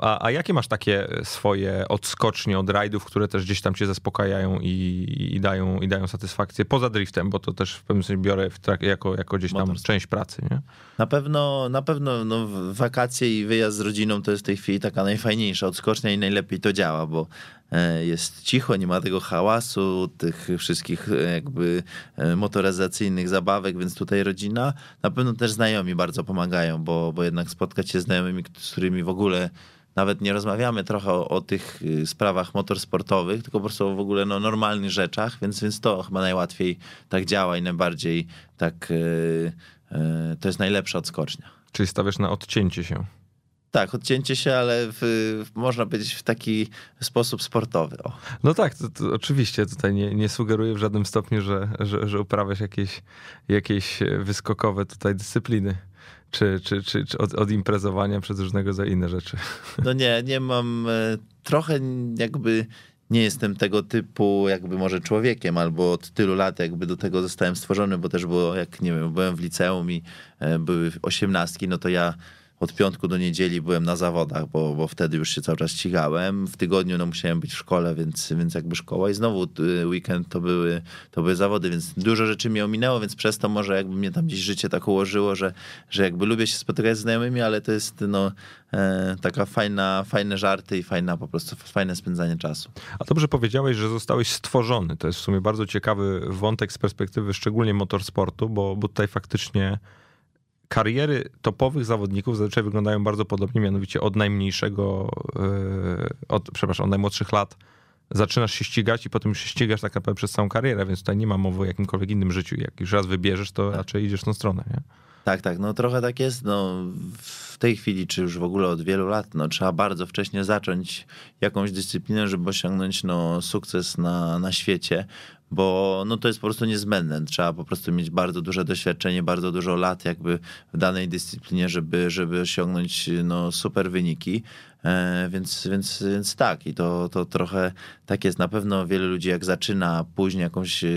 A, a jakie masz takie swoje odskocznie od rajdów, które też gdzieś tam cię zaspokajają i, i, dają, i dają satysfakcję poza driftem, bo to też w pewnym sensie biorę trak- jako, jako gdzieś tam część pracy, nie? Na pewno, na pewno no, wakacje i wyjazd z rodziną to jest w tej chwili taka najfajniejsza odskocznia i najlepiej to działa, bo e, jest cicho, nie ma tego hałasu, tych wszystkich e, jakby e, motoryzacyjnych zabawek, więc tutaj rodzina. Na pewno też znajomi bardzo pomagają, bo, bo jednak spotkać się z znajomymi, z którymi w ogóle nawet nie rozmawiamy trochę o, o, tych y, sprawach motorsportowych, tylko po prostu w ogóle no, normalnych rzeczach, więc, więc to chyba najłatwiej tak działa i najbardziej tak yy, yy, to jest najlepsza odskocznia. Czyli stawiasz na odcięcie się. Tak, odcięcie się, ale w, w, można powiedzieć w taki sposób sportowy. O. No tak, to, to oczywiście tutaj nie, nie sugeruję w żadnym stopniu, że, że, że uprawiasz jakieś, jakieś wyskokowe tutaj dyscypliny czy, czy, czy, czy od, od, imprezowania przez różnego za inne rzeczy? No nie, nie mam e, trochę jakby nie jestem tego typu jakby może człowiekiem, albo od tylu lat jakby do tego zostałem stworzony, bo też było, jak nie wiem, byłem w liceum i e, były osiemnastki, no to ja od piątku do niedzieli byłem na zawodach, bo, bo wtedy już się cały czas ścigałem. W tygodniu no, musiałem być w szkole, więc, więc jakby szkoła i znowu y, weekend to były, to były zawody, więc dużo rzeczy mi ominęło, więc przez to może jakby mnie tam gdzieś życie tak ułożyło, że, że jakby lubię się spotykać z znajomymi, ale to jest no, e, taka fajna, fajne żarty i fajna po prostu fajne spędzanie czasu. A dobrze powiedziałeś, że zostałeś stworzony. To jest w sumie bardzo ciekawy wątek z perspektywy szczególnie motorsportu, bo, bo tutaj faktycznie kariery topowych zawodników zazwyczaj wyglądają bardzo podobnie, mianowicie od najmniejszego, e, od, przepraszam, od najmłodszych lat zaczynasz się ścigać i potem się ścigasz tak naprawdę przez całą karierę, więc tutaj nie ma mowy o jakimkolwiek innym życiu. Jak już raz wybierzesz, to raczej idziesz w tą stronę, nie? Tak, tak, no trochę tak jest. No, w tej chwili, czy już w ogóle od wielu lat, no, trzeba bardzo wcześnie zacząć jakąś dyscyplinę, żeby osiągnąć no, sukces na, na świecie, bo no, to jest po prostu niezbędne. Trzeba po prostu mieć bardzo duże doświadczenie, bardzo dużo lat jakby w danej dyscyplinie, żeby, żeby osiągnąć no, super wyniki. E, więc, więc, więc tak, i to, to trochę tak jest. Na pewno wiele ludzi, jak zaczyna później jakąś e,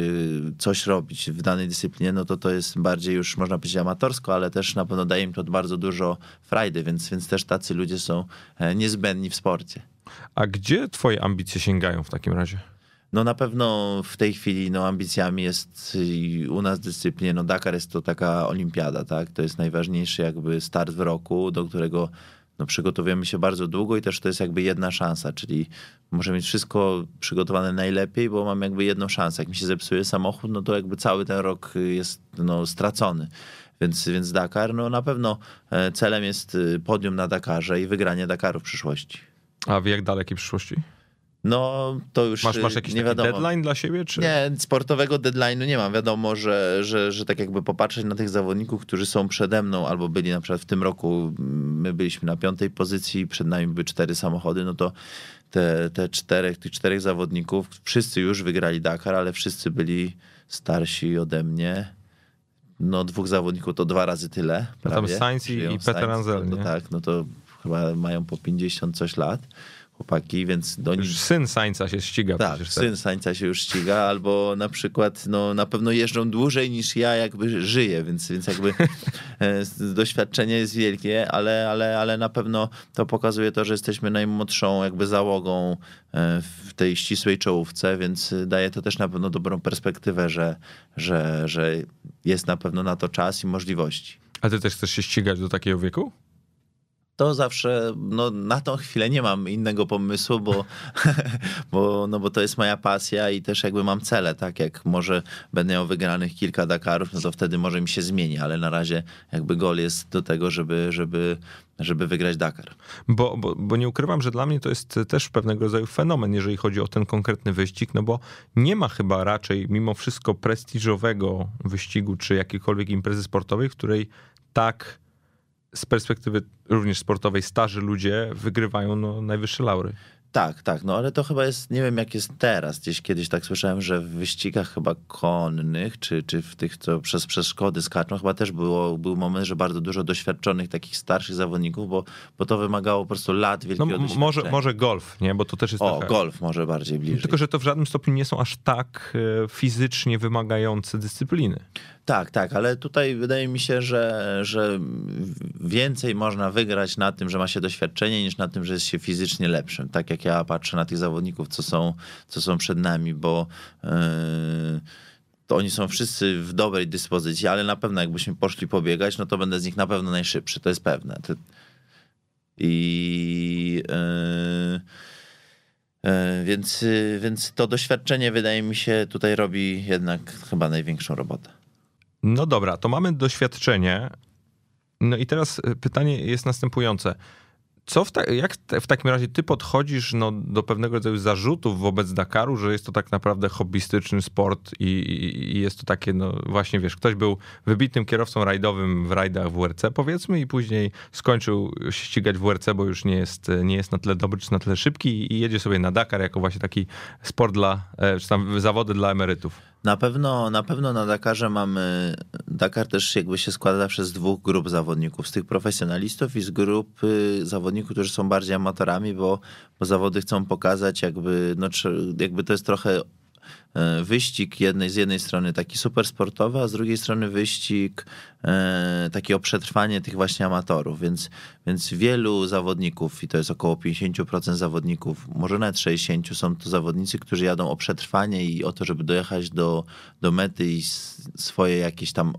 coś robić w danej dyscyplinie, no to to jest bardziej już, można powiedzieć, amatorsko, ale też na pewno daje im to bardzo dużo frajdy, więc, więc też tacy ludzie są e, niezbędni w sporcie. A gdzie twoje ambicje sięgają w takim razie? No na pewno w tej chwili no, ambicjami jest u nas dyscyplinie, no Dakar jest to taka olimpiada, tak? To jest najważniejszy jakby start w roku, do którego no, przygotowujemy się bardzo długo i też to jest jakby jedna szansa, czyli możemy mieć wszystko przygotowane najlepiej, bo mam jakby jedną szansę. Jak mi się zepsuje samochód, no to jakby cały ten rok jest no, stracony. Więc, więc Dakar, no na pewno e, celem jest e, podium na Dakarze i wygranie Dakaru w przyszłości. A w jak dalekiej przyszłości? No, to już masz, masz jakiś nie wiadomo. deadline dla siebie? Czy? Nie, sportowego deadline'u nie mam. Wiadomo, że, że, że tak jakby popatrzeć na tych zawodników, którzy są przede mną albo byli na przykład w tym roku, my byliśmy na piątej pozycji, przed nami były cztery samochody, no to te, te czterech, tych czterech zawodników, wszyscy już wygrali Dakar, ale wszyscy byli starsi ode mnie. No dwóch zawodników to dwa razy tyle. Prawie. Tam Sainz i, i Peter Anzel, no, tak, no to chyba mają po 50 coś lat chłopaki, więc do nich... Syn Sańca się ściga Tak, syn Sańca się już ściga, albo na przykład no, na pewno jeżdżą dłużej niż ja jakby żyję, więc, więc jakby e, doświadczenie jest wielkie, ale, ale, ale na pewno to pokazuje to, że jesteśmy najmłodszą jakby załogą e, w tej ścisłej czołówce, więc daje to też na pewno dobrą perspektywę, że, że, że jest na pewno na to czas i możliwości. A ty też chcesz się ścigać do takiego wieku? To zawsze, no na tą chwilę nie mam innego pomysłu, bo, bo, no bo to jest moja pasja i też jakby mam cele, tak, jak może będę miał wygranych kilka Dakarów, no to wtedy może mi się zmieni, ale na razie jakby gol jest do tego, żeby, żeby, żeby wygrać Dakar. Bo, bo, bo nie ukrywam, że dla mnie to jest też pewnego rodzaju fenomen, jeżeli chodzi o ten konkretny wyścig, no bo nie ma chyba raczej mimo wszystko prestiżowego wyścigu czy jakiejkolwiek imprezy sportowej, w której tak z perspektywy również sportowej starzy ludzie wygrywają no, najwyższe laury. Tak, tak, no ale to chyba jest, nie wiem jak jest teraz, gdzieś kiedyś tak słyszałem, że w wyścigach chyba konnych, czy, czy w tych, co przez przeszkody skaczą, chyba też było, był moment, że bardzo dużo doświadczonych takich starszych zawodników, bo, bo to wymagało po prostu lat wielkiego no, doświadczenia. Może, może golf, nie, bo to też jest O, taka... golf może bardziej bliżej. Tylko, że to w żadnym stopniu nie są aż tak e, fizycznie wymagające dyscypliny. Tak, tak, ale tutaj wydaje mi się, że, że więcej można wygrać na tym, że ma się doświadczenie, niż na tym, że jest się fizycznie lepszym. Tak jak ja patrzę na tych zawodników, co są, co są przed nami, bo yy, to oni są wszyscy w dobrej dyspozycji, ale na pewno jakbyśmy poszli pobiegać, no to będę z nich na pewno najszybszy, to jest pewne. I yy, więc, więc to doświadczenie wydaje mi się tutaj robi jednak chyba największą robotę. No dobra, to mamy doświadczenie. No i teraz e, pytanie jest następujące. Co w ta, jak w takim razie ty podchodzisz no, do pewnego rodzaju zarzutów wobec Dakaru, że jest to tak naprawdę hobbystyczny sport i, i, i jest to takie, no właśnie wiesz, ktoś był wybitnym kierowcą rajdowym w rajdach WRC powiedzmy i później skończył się ścigać WRC, bo już nie jest, nie jest na tyle dobry czy na tyle szybki i jedzie sobie na Dakar jako właśnie taki sport dla, e, czy tam zawody dla emerytów. Na pewno, na pewno na Dakarze mamy. Dakar też jakby się składa zawsze z dwóch grup zawodników: z tych profesjonalistów i z grup zawodników, którzy są bardziej amatorami, bo, bo zawody chcą pokazać, jakby, no, jakby to jest trochę E, wyścig jednej, z jednej strony taki super sportowy, a z drugiej strony wyścig e, taki o przetrwanie tych właśnie amatorów, więc, więc wielu zawodników, i to jest około 50% zawodników, może nawet 60%, są to zawodnicy, którzy jadą o przetrwanie i o to, żeby dojechać do, do mety i swoje jakieś tam,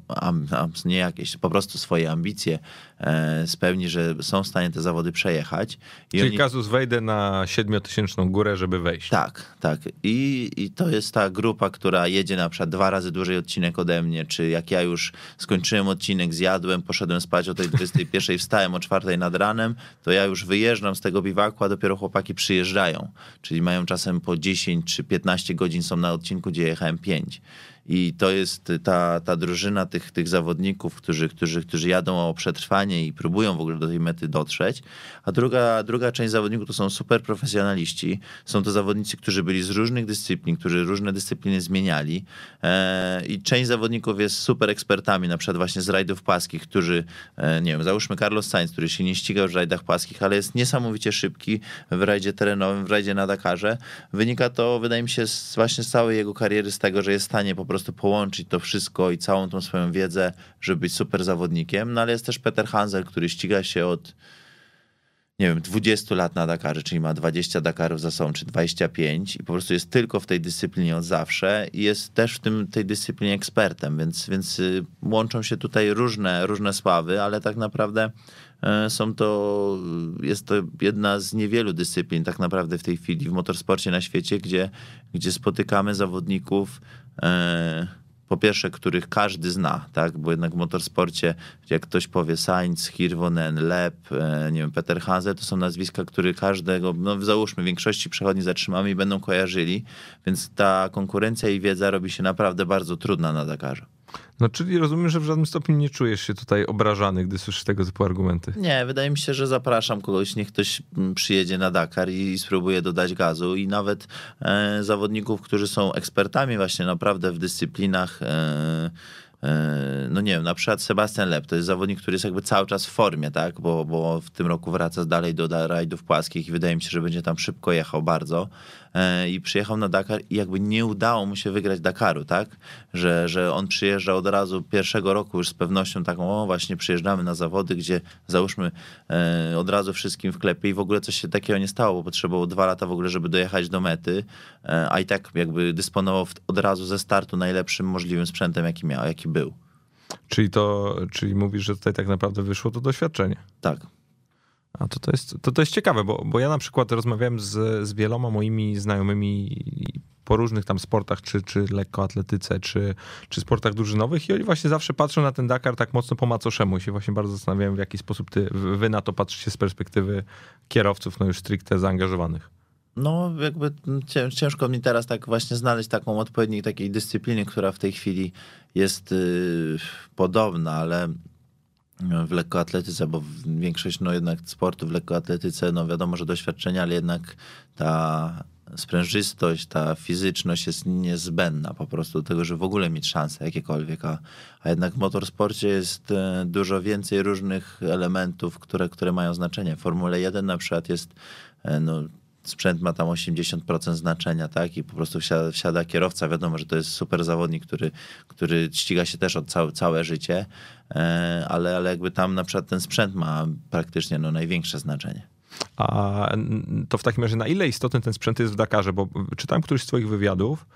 nie jakieś, po prostu swoje ambicje e, spełni, że są w stanie te zawody przejechać. I Czyli oni... kazus wejdę na 7000 górę, żeby wejść. Tak, tak. I, I to jest ta grupa, która jedzie na przykład dwa razy dłużej odcinek ode mnie, czy jak ja już skończyłem odcinek, zjadłem, poszedłem spać o tej 21, wstałem o 4 nad ranem, to ja już wyjeżdżam z tego biwaku, a dopiero chłopaki przyjeżdżają. Czyli mają czasem po 10 czy 15 godzin są na odcinku, gdzie jechałem 5. I to jest ta, ta drużyna tych, tych zawodników, którzy, którzy, którzy jadą o przetrwanie i próbują w ogóle do tej mety dotrzeć. A druga, druga część zawodników to są super profesjonaliści. Są to zawodnicy, którzy byli z różnych dyscyplin, którzy różne dyscypliny zmieniali. E, I część zawodników jest super ekspertami, na przykład właśnie z rajdów płaskich, którzy, e, nie wiem, załóżmy Carlos Sainz, który się nie ścigał w rajdach płaskich, ale jest niesamowicie szybki w rajdzie terenowym, w rajdzie na Dakarze. Wynika to, wydaje mi się, z, właśnie z całej jego kariery z tego, że jest w stanie po prostu prostu połączyć to wszystko i całą tą swoją wiedzę, żeby być super zawodnikiem. No ale jest też Peter Hansel, który ściga się od nie wiem, 20 lat na Dakarze, czyli ma 20 Dakarów za sobą, czy 25 i po prostu jest tylko w tej dyscyplinie od zawsze i jest też w tym, tej dyscyplinie ekspertem, więc, więc y, łączą się tutaj różne, różne sławy, ale tak naprawdę e, są to, jest to jedna z niewielu dyscyplin tak naprawdę w tej chwili w motorsporcie na świecie, gdzie, gdzie spotykamy zawodników po pierwsze, których każdy zna, tak? Bo jednak w motorsporcie, jak ktoś powie Sainz, Hirvonen, Lep, e, nie wiem, Peter Hanze, to są nazwiska, które każdego, no załóżmy, większości przechodni zatrzymamy i będą kojarzyli, więc ta konkurencja i wiedza robi się naprawdę bardzo trudna na Dakarze. No czyli rozumiem, że w żadnym stopniu nie czujesz się tutaj obrażany, gdy słyszysz tego typu argumenty. Nie, wydaje mi się, że zapraszam kogoś, niech ktoś mm, przyjedzie na Dakar i spróbuje dodać gazu. I nawet e, zawodników, którzy są ekspertami właśnie naprawdę w dyscyplinach e, e, no nie wiem, na przykład Sebastian Lep, to jest zawodnik, który jest jakby cały czas w formie, tak, bo, bo w tym roku wraca dalej do rajdów płaskich i wydaje mi się, że będzie tam szybko jechał bardzo i przyjechał na Dakar i jakby nie udało mu się wygrać Dakaru, tak, że, że on przyjeżdża od razu pierwszego roku już z pewnością taką, o właśnie przyjeżdżamy na zawody, gdzie załóżmy od razu wszystkim w klepie i w ogóle coś się takiego nie stało, bo potrzebowało dwa lata w ogóle, żeby dojechać do mety, a i tak jakby dysponował od razu ze startu najlepszym możliwym sprzętem, jaki miał, jaki był. Czyli to, czyli mówisz, że tutaj tak naprawdę wyszło to doświadczenie. Tak. A to, to, jest, to, to jest ciekawe, bo, bo ja na przykład rozmawiałem z, z wieloma moimi znajomymi po różnych tam sportach, czy, czy lekkoatletyce, czy, czy sportach drużynowych i oni właśnie zawsze patrzą na ten Dakar tak mocno po macoszemu i się właśnie bardzo zastanawiałem, w jaki sposób ty, wy na to patrzycie z perspektywy kierowców, no już stricte zaangażowanych. No, jakby ciężko mi teraz tak właśnie znaleźć taką odpowiednik takiej dyscypliny, która w tej chwili jest yy, podobna, ale w lekkoatletyce, bo większość no jednak sportu w lekkoatletyce, no wiadomo, że doświadczenia, ale jednak ta sprężystość, ta fizyczność jest niezbędna po prostu do tego, żeby w ogóle mieć szanse jakiekolwiek, a, a jednak w motorsporcie jest e, dużo więcej różnych elementów, które, które mają znaczenie. W Formule 1 na przykład jest e, no, sprzęt ma tam 80% znaczenia, tak? I po prostu wsiada, wsiada, kierowca. Wiadomo, że to jest super zawodnik, który, który ściga się też od całe, całe życie, e, ale, ale jakby tam na przykład ten sprzęt ma praktycznie no, największe znaczenie. A to w takim razie na ile istotny ten sprzęt jest w Dakarze? Bo czytałem któryś z twoich wywiadów,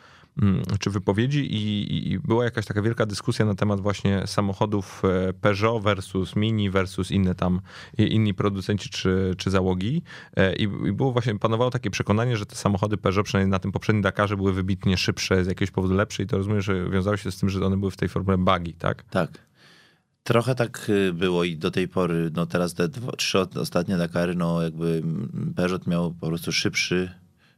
czy wypowiedzi i, i, była jakaś taka wielka dyskusja na temat właśnie samochodów e, Peugeot versus Mini versus inne tam, inni producenci czy, czy załogi e, I, było właśnie, panowało takie przekonanie, że te samochody Peugeot przynajmniej na tym poprzednim Dakarze były wybitnie szybsze, z jakiegoś powodu lepsze i to rozumiem, że wiązało się z tym, że one były w tej formule buggy, tak? Tak. Trochę tak y, było i do tej pory, no teraz te dwa, trzy ostatnie Dakary, no jakby Peugeot miał po prostu szybszy,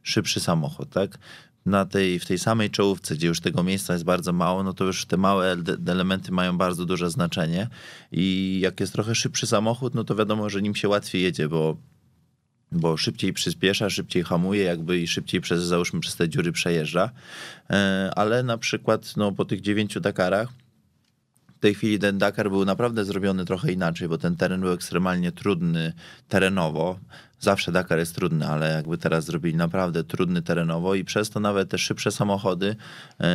szybszy samochód, tak? Na tej, w tej samej czołówce, gdzie już tego miejsca jest bardzo mało, no to już te małe elementy mają bardzo duże znaczenie i jak jest trochę szybszy samochód, no to wiadomo, że nim się łatwiej jedzie, bo bo szybciej przyspiesza, szybciej hamuje, jakby i szybciej przez, załóżmy, przez te dziury przejeżdża. E, ale na przykład no, po tych dziewięciu Dakarach tej chwili ten Dakar był naprawdę zrobiony trochę inaczej, bo ten teren był ekstremalnie trudny terenowo. Zawsze Dakar jest trudny, ale jakby teraz zrobili naprawdę trudny terenowo i przez to nawet te szybsze samochody yy,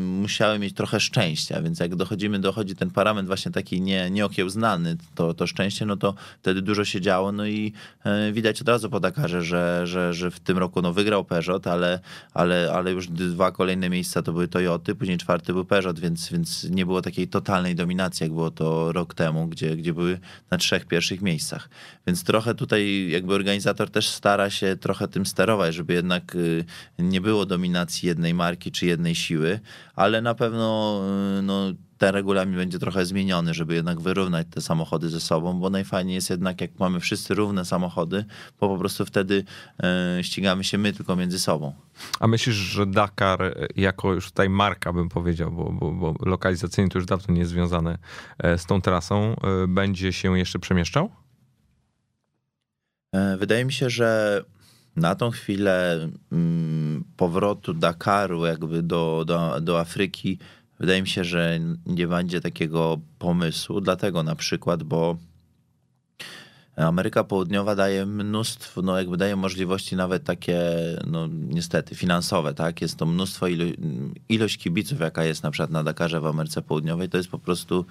musiały mieć trochę szczęścia, więc jak dochodzimy, dochodzi ten parametr właśnie taki nie, nieokiełznany, to, to szczęście, no to wtedy dużo się działo, no i yy, widać od razu po Dakarze, że, że, że w tym roku no wygrał Peugeot, ale, ale, ale już dwa kolejne miejsca to były Toyoty, później czwarty był Peugeot, więc, więc nie było takiej totalnej dominacji, jak było to rok temu, gdzie, gdzie były na trzech pierwszych miejscach. Więc trochę tutaj jakby organizator też stara się trochę tym sterować, żeby jednak y, nie było dominacji jednej marki czy jednej siły, ale na pewno y, no, ten regulamin będzie trochę zmieniony, żeby jednak wyrównać te samochody ze sobą, bo najfajniej jest jednak, jak mamy wszyscy równe samochody, bo po prostu wtedy y, ścigamy się my tylko między sobą. A myślisz, że Dakar jako już tutaj marka, bym powiedział, bo, bo, bo lokalizacyjnie to już dawno nie jest związane z tą trasą, będzie się jeszcze przemieszczał? E, wydaje mi się, że na tą chwilę mm, powrotu Dakaru jakby do, do, do Afryki, wydaje mi się, że nie będzie takiego pomysłu, dlatego na przykład, bo Ameryka Południowa daje mnóstwo, no jakby daje możliwości nawet takie, no niestety, finansowe, tak? Jest to mnóstwo, ilo ilość kibiców, jaka jest na przykład na Dakarze w Ameryce Południowej, to jest po prostu,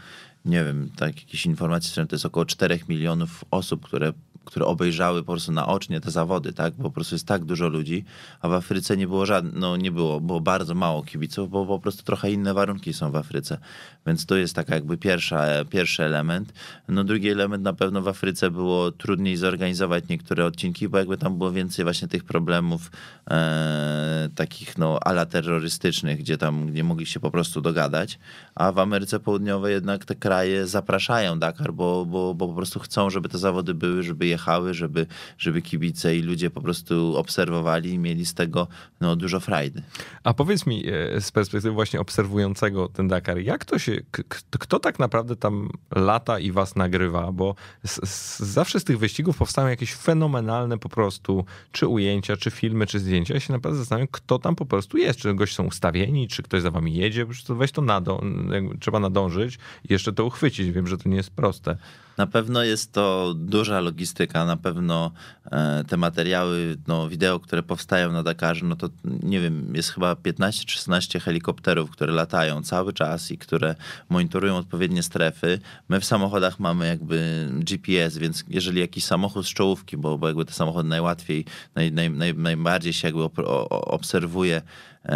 nie wiem, tak jakieś informacje, to jest około 4 milionów osób, które które obejrzały po prostu naocznie te zawody, tak? Bo po prostu jest tak dużo ludzi, a w Afryce nie było żadnego, no nie było, było bardzo mało kibiców, bo po prostu trochę inne warunki są w Afryce. Więc to jest taka jakby pierwsza, pierwszy element. No drugi element na pewno w Afryce było trudniej zorganizować niektóre odcinki, bo jakby tam było więcej właśnie tych problemów e, takich no ala terrorystycznych, gdzie tam nie mogli się po prostu dogadać, a w Ameryce Południowej jednak te kraje zapraszają Dakar, bo, bo, bo po prostu chcą, żeby te zawody były, żeby wyjechały, żeby, żeby kibice i ludzie po prostu obserwowali i mieli z tego no, dużo frajdy. A powiedz mi e, z perspektywy właśnie obserwującego ten Dakar, jak to się, kto tak naprawdę tam lata i was nagrywa? Bo z, z, zawsze z tych wyścigów powstają jakieś fenomenalne po prostu, czy ujęcia, czy filmy, czy zdjęcia. Ja się naprawdę zastanawiam, kto tam po prostu jest. Czy goście są ustawieni, czy ktoś za wami jedzie? Weź to nadążyć trzeba nadążyć i jeszcze to uchwycić. Wiem, że to nie jest proste. Na pewno jest to duża logistyka, na pewno e, te materiały, no, wideo, które powstają na Dakarze, no to nie wiem, jest chyba 15-16 helikopterów, które latają cały czas i które monitorują odpowiednie strefy. My w samochodach mamy jakby GPS, więc jeżeli jakiś samochód z czołówki, bo, bo jakby te samochody najłatwiej, naj, naj, naj, najbardziej się jakby obserwuje,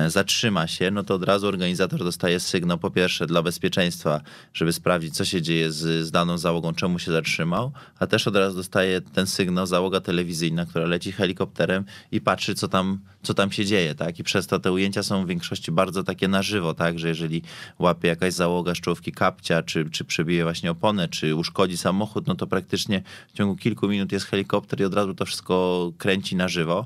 zatrzyma się, no to od razu organizator dostaje sygnał, po pierwsze dla bezpieczeństwa, żeby sprawdzić, co się dzieje z, z daną załogą, czemu się zatrzymał, a też od razu dostaje ten sygnał załoga telewizyjna, która leci helikopterem i patrzy, co tam, co tam się dzieje, tak? I przez to te ujęcia są w większości bardzo takie na żywo, tak? Że jeżeli łapie jakaś załoga z czołówki kapcia, czy, czy przebije właśnie oponę, czy uszkodzi samochód, no to praktycznie w ciągu kilku minut jest helikopter i od razu to wszystko kręci na żywo.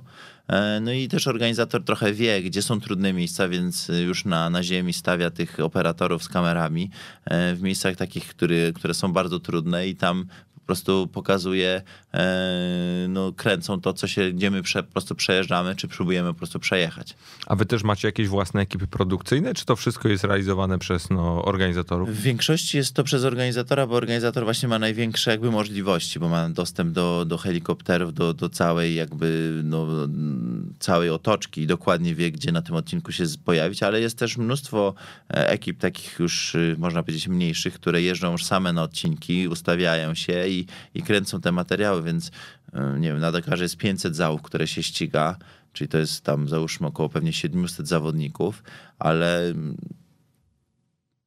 E, no i też organizator trochę wie, gdzie są trudne miejsca, więc już na, na ziemi stawia tych operatorów z kamerami e, w miejscach takich, które, które są bardzo trudne i tam prostu pokazuje, e, no, kręcą to, co się, gdzie my prze, po prostu przejeżdżamy, czy próbujemy po prostu przejechać. A wy też macie jakieś własne ekipy produkcyjne, czy to wszystko jest realizowane przez no, organizatorów? W większości jest to przez organizatora, bo organizator właśnie ma największe jakby możliwości, bo ma dostęp do, do helikopterów, do, do całej jakby no, całej otoczki i dokładnie wie, gdzie na tym odcinku się pojawić, ale jest też mnóstwo e, ekip takich już, y, można powiedzieć, mniejszych, które jeżdżą już same na odcinki, ustawiają się i i, kręcą te materiały, więc e, nie wiem, na Dakarze jest 500 załóg, które się ściga, czyli to jest tam załóżmy około pewnie 700 zawodników, ale mm,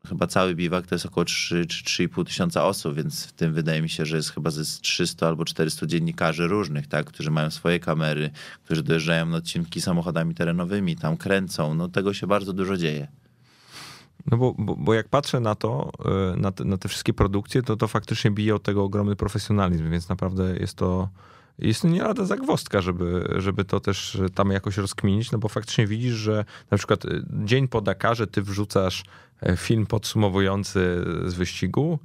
chyba cały biwak to jest około 3 czy 3,5 tysiąca osób, więc w tym wydaje mi się, że jest chyba ze 300 albo 400 dziennikarzy różnych, tak, którzy mają swoje kamery, którzy dojeżdżają na odcinki samochodami terenowymi, tam kręcą, no tego się bardzo dużo dzieje. No bo, bo, bo, jak patrzę na to, e, na te, na te, wszystkie produkcje, to to faktycznie bije od tego ogromny profesjonalizm, więc naprawdę jest to, jest nie lada zagwostka, żeby, żeby to też tam jakoś rozkminić, no bo faktycznie widzisz, że na przykład e, dzień po Dakarze ty wrzucasz e, film podsumowujący z wyścigu,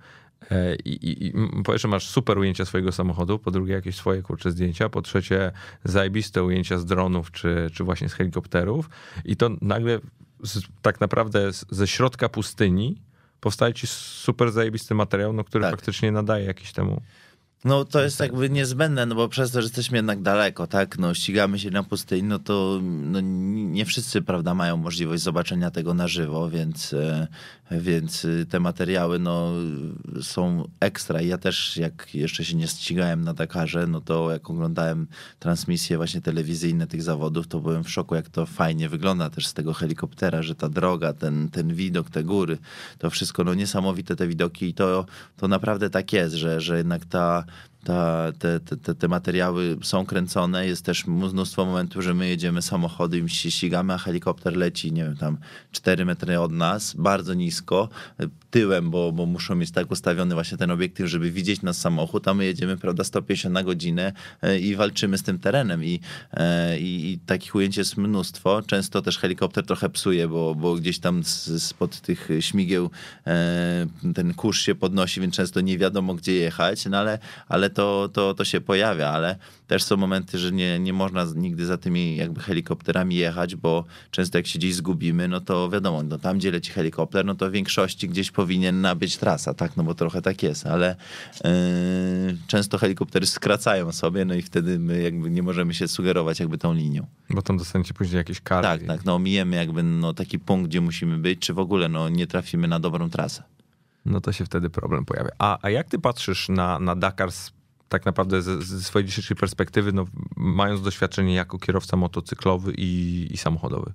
i, i, i po że masz super ujęcia swojego samochodu, po drugie jakieś swoje kurcze zdjęcia, po trzecie zajebiste ujęcia z dronów czy, czy właśnie z helikopterów i to nagle z, tak naprawdę z, ze środka pustyni powstaje ci super zajebisty materiał, no, który tak. faktycznie nadaje jakiś temu no to jest jakby niezbędne, no bo przez to, że jesteśmy jednak daleko, tak, no ścigamy się na pustyni, no to no, nie wszyscy, prawda, mają możliwość zobaczenia tego na żywo, więc, e, więc te materiały, no są ekstra. ja też, jak jeszcze się nie ścigałem na Dakarze, no to jak oglądałem transmisje właśnie telewizyjne tych zawodów, to byłem w szoku, jak to fajnie wygląda też z tego helikoptera, że ta droga, ten, ten widok, te góry, to wszystko, no niesamowite te widoki i to, to naprawdę tak jest, że, że jednak ta ta, te, te, te materiały są kręcone. Jest też mnóstwo momentów, że my jedziemy samochodem i ścigamy, a helikopter leci, nie wiem, tam 4 metry od nas, bardzo nisko, tyłem, bo, bo muszą mieć tak ustawiony właśnie ten obiektyw, żeby widzieć nas samochód, a my jedziemy, prawda, 150 na godzinę e, i walczymy z tym terenem. I, e, i, i takich ujęć jest mnóstwo. Często też helikopter trochę psuje, bo, bo gdzieś tam spod tych śmigieł e, ten kurz się podnosi, więc często nie wiadomo, gdzie jechać, no ale, ale to, to, to się pojawia, ale też są momenty, że nie, nie można nigdy za tymi jakby helikopterami jechać, bo często jak się gdzieś zgubimy, no to wiadomo, no tam gdzie leci helikopter, no to w większości gdzieś powinien nabyć trasa, tak, no bo trochę tak jest, ale yy, często helikoptery skracają sobie, no i wtedy my jakby nie możemy się sugerować jakby tą linią. Bo tam dostaniecie później jakieś kary. Tak, tak, no omijemy jakby no taki punkt, gdzie musimy być, czy w ogóle no nie trafimy na dobrą trasę no to się wtedy problem pojawia. A, a jak ty patrzysz na, na Dakar z tak naprawdę ze, ze swojej dzisiejszej perspektywy, no, mając doświadczenie jako kierowca motocyklowy i, i samochodowy?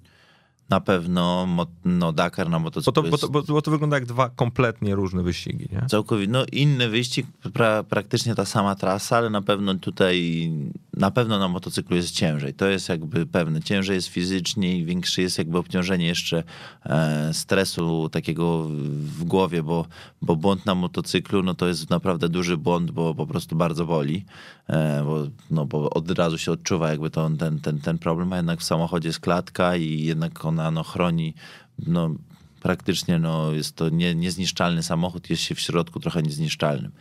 Na pewno no, Dakar na motocyklu. Bo to, bo, to, bo to wygląda jak dwa kompletnie różne wyścigi, nie? Całkowicie. No inny wyścig, pra, praktycznie ta sama trasa, ale na pewno tutaj na pewno na motocyklu jest ciężej. To jest jakby pewne. Ciężej jest fizycznie i większe jest jakby obciążenie jeszcze e, stresu takiego w głowie, bo, bo błąd na motocyklu no to jest naprawdę duży błąd, bo po prostu bardzo boli, e, bo, no, bo od razu się odczuwa jakby to, ten, ten, ten problem, a jednak w samochodzie jest klatka i jednak ona no, chroni no, praktycznie no, jest to nie, niezniszczalny samochód, jest się w środku trochę niezniszczalnym.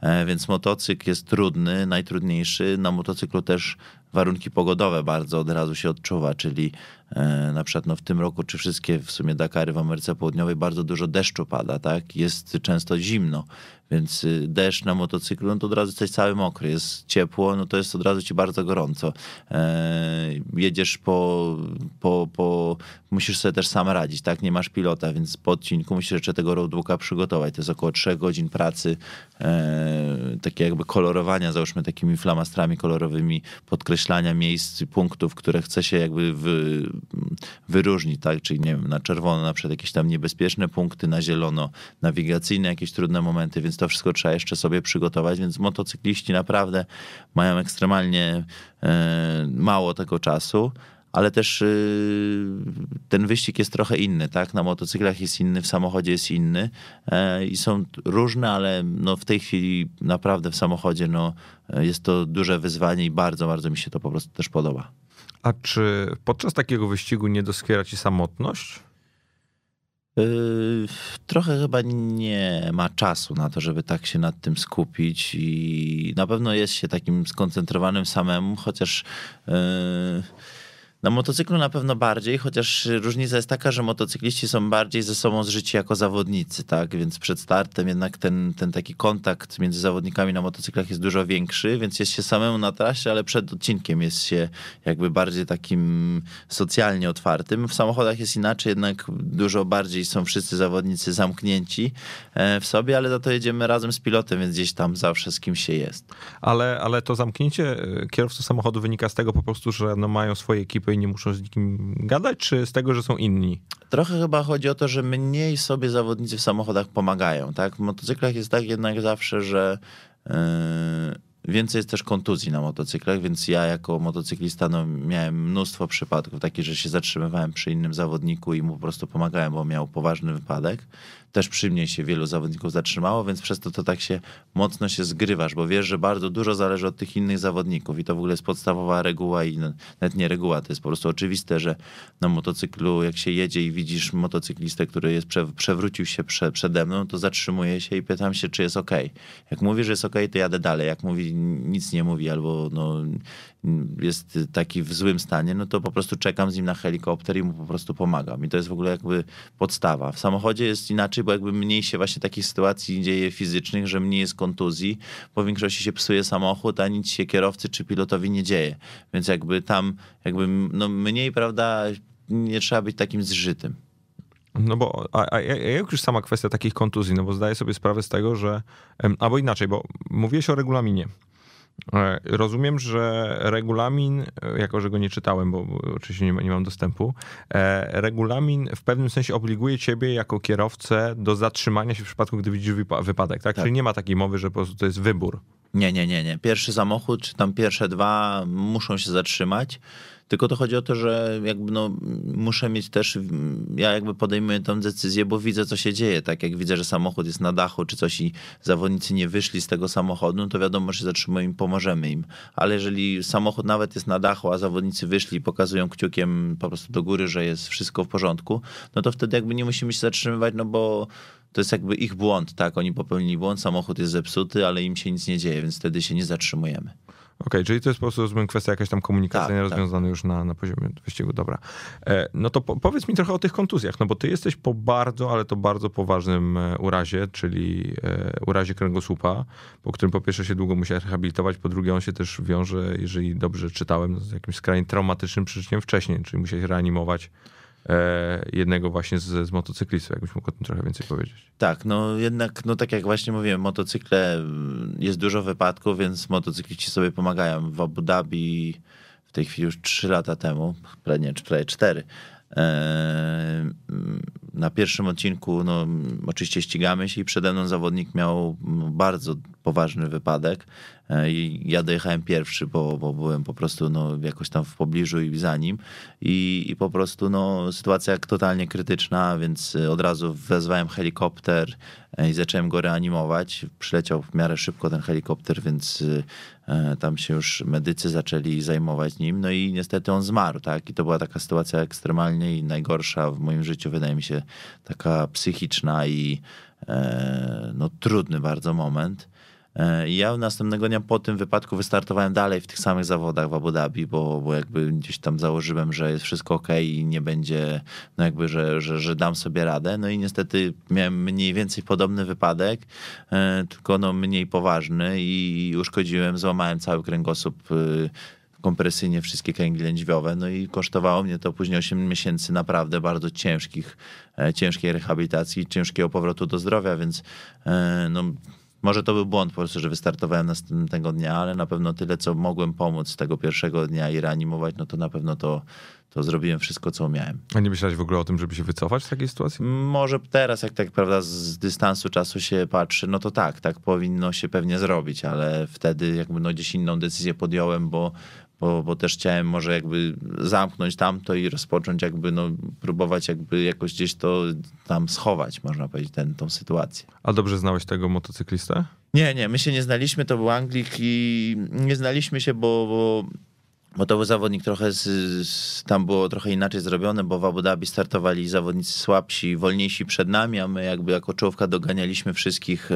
E, więc motocykl jest trudny, najtrudniejszy. Na motocyklu też warunki pogodowe bardzo od razu się odczuwa, czyli na przykład no w tym roku, czy wszystkie w sumie Dakary w Ameryce Południowej bardzo dużo deszczu pada, tak? Jest często zimno, więc y, deszcz na motocyklu, no to od razu jesteś cały mokry, jest ciepło, no to jest od razu ci bardzo gorąco. E, jedziesz po, po, po, musisz sobie też sam radzić, tak? Nie masz pilota, więc po odcinku musisz jeszcze tego roadbooka przygotować. To jest około 3 godzin pracy, e, takie jakby kolorowania, załóżmy takimi flamastrami kolorowymi, podkreślania miejsc, punktów, które chce się jakby wy, wyróżnić, tak? Czyli nie wiem, na czerwono na przykład jakieś tam niebezpieczne punkty, na zielono nawigacyjne jakieś trudne momenty, więc to wszystko trzeba jeszcze sobie przygotować, więc motocykliści naprawdę mają ekstremalnie e, mało tego czasu, ale też y, ten wyścig jest trochę inny, tak? Na motocyklach jest inny, w samochodzie jest inny e, i są różne, ale no w tej chwili naprawdę w samochodzie no, jest to duże wyzwanie i bardzo, bardzo mi się to po prostu też podoba. A czy podczas takiego wyścigu nie doskwiera ci samotność? Yy, trochę chyba nie ma czasu na to, żeby tak się nad tym skupić i na pewno jest się takim skoncentrowanym samemu, chociaż yy, na motocyklu na pewno bardziej, chociaż różnica jest taka, że motocykliści są bardziej ze sobą zżyci jako zawodnicy, tak? Więc przed startem jednak ten, ten taki kontakt między zawodnikami na motocyklach jest dużo większy, więc jest się samemu na trasie, ale przed odcinkiem jest się jakby bardziej takim socjalnie otwartym. W samochodach jest inaczej, jednak dużo bardziej są wszyscy zawodnicy zamknięci e, w sobie, ale za to jedziemy razem z pilotem, więc gdzieś tam zawsze z kim się jest. Ale, ale to zamknięcie e, kierowców samochodu wynika z tego po prostu, że no mają swoje ekipy i nie muszą z nikim gadać, czy z tego, że są inni? Trochę chyba chodzi o to, że mniej sobie zawodnicy w samochodach pomagają, tak? W motocyklach jest tak jednak zawsze, że yy, więcej jest też kontuzji na motocyklach, więc ja jako motocyklista no, miałem mnóstwo przypadków takich, że się zatrzymywałem przy innym zawodniku i mu po prostu pomagałem, bo miał poważny wypadek też przy mnie się wielu zawodników zatrzymało, więc przez to to tak się mocno się zgrywasz, bo wiesz, że bardzo dużo zależy od tych innych zawodników i to w ogóle jest podstawowa reguła i nawet nie reguła, to jest po prostu oczywiste, że na motocyklu jak się jedzie i widzisz motocyklistę, który jest, przewrócił się prze, przede mną, to zatrzymuję się i pytam się, czy jest ok. Jak mówi, że jest ok, to jadę dalej. Jak mówi, nic nie mówi albo no, jest taki w złym stanie, no to po prostu czekam z nim na helikopter i mu po prostu pomagam. I to jest w ogóle jakby podstawa. W samochodzie jest inaczej, bo jakby mniej się właśnie takich sytuacji dzieje fizycznych, że mniej jest kontuzji, bo w większości się psuje samochód, a nic się kierowcy czy pilotowi nie dzieje. Więc jakby tam jakby no mniej, prawda, nie trzeba być takim zżytym. No bo, a, a, jak już sama kwestia takich kontuzji, no bo zdaję sobie sprawę z tego, że, albo inaczej, bo mówiłeś o regulaminie. E, rozumiem, że regulamin, e, jako że go nie czytałem, bo oczywiście nie, nie mam dostępu, e, regulamin w pewnym sensie obliguje ciebie jako kierowcę do zatrzymania się w przypadku, gdy widzisz wypadek, tak? tak? Czyli nie ma takiej mowy, że po prostu to jest wybór. Nie, nie, nie, nie. Pierwszy samochód, czy tam pierwsze dwa muszą się zatrzymać. Tylko to chodzi o to, że jakby no, muszę mieć też, ja jakby podejmuję tę decyzję, bo widzę, co się dzieje. Tak jak widzę, że samochód jest na dachu czy coś i zawodnicy nie wyszli z tego samochodu, no to wiadomo, że zatrzymują i pomożemy im. Ale jeżeli samochód nawet jest na dachu, a zawodnicy wyszli i pokazują kciukiem po prostu do góry, że jest wszystko w porządku, no to wtedy jakby nie musimy się zatrzymywać, no bo to jest jakby ich błąd, tak? Oni popełnili błąd, samochód jest zepsuty, ale im się nic nie dzieje, więc wtedy się nie zatrzymujemy. Okej, okay, czyli to jest po prostu rozumiem, kwestia jakaś tam komunikacyjna tak, rozwiązana tak. już na, na poziomie wyścigu. Dobra. E, no to po, powiedz mi trochę o tych kontuzjach, no bo ty jesteś po bardzo, ale to bardzo poważnym e, urazie, czyli e, urazie kręgosłupa, po którym po pierwsze się długo musiałeś rehabilitować, po drugie on się też wiąże, jeżeli dobrze czytałem, z jakimś skrajnie traumatycznym przyczyniem wcześniej, czyli musiałeś reanimować jednego właśnie z, z motocyklistów, jakbyś mógł o tym trochę więcej powiedzieć. Tak, no jednak, no tak jak właśnie mówiłem, motocykle, mm, jest dużo wypadków, więc motocykliści sobie pomagają. W Abu Dhabi w tej chwili już 3 lata temu, prawie 4, E, na pierwszym odcinku, no, oczywiście ścigamy się i przede mną zawodnik miał bardzo poważny wypadek. E, ja dojechałem pierwszy, bo, bo byłem po prostu no, jakoś tam w pobliżu i za nim. I, I po prostu no, sytuacja totalnie krytyczna, więc od razu wezwałem helikopter i zacząłem go reanimować. Przyleciał w miarę szybko ten helikopter, więc e, tam się już medycy zaczęli zajmować nim. No i niestety on zmarł, tak? I to była taka sytuacja ekstremalnie i najgorsza w moim życiu, wydaje mi się, taka psychiczna i e, no, trudny bardzo moment. E, ja następnego dnia po tym wypadku wystartowałem dalej w tych samych zawodach w Abu Dhabi, bo, bo jakby gdzieś tam założyłem, że jest wszystko ok i nie będzie, no jakby, że, że, że dam sobie radę. No i niestety miałem mniej więcej podobny wypadek, e, tylko no mniej poważny i uszkodziłem, złamałem cały kręgosłup e, kompresyjnie wszystkie kręgi lędźwiowe, no i kosztowało mnie to później 8 miesięcy naprawdę bardzo ciężkich, ciężkiej rehabilitacji, ciężkiego powrotu do zdrowia, więc no może to był błąd po prostu, że wystartowałem następnego dnia, ale na pewno tyle, co mogłem pomóc tego pierwszego dnia i reanimować, no to na pewno to, to zrobiłem wszystko, co umiałem. A nie myślałeś w ogóle o tym, żeby się wycofać w takiej sytuacji? Może teraz, jak tak prawda z dystansu czasu się patrzy, no to tak, tak powinno się pewnie zrobić, ale wtedy jakby no gdzieś inną decyzję podjąłem, bo, bo, bo też chciałem może jakby zamknąć tamto i rozpocząć jakby, no, próbować jakby jakoś gdzieś to tam schować, można powiedzieć, ten, tą sytuację. A dobrze znałeś tego motocyklistę? Nie, nie, my się nie znaliśmy, to był Anglik i nie znaliśmy się, bo, bo bo to był zawodnik trochę, z, z, tam było trochę inaczej zrobione, bo w Abu Dhabi startowali zawodnicy słabsi, wolniejsi przed nami, a my jakby jako czołówka doganialiśmy wszystkich,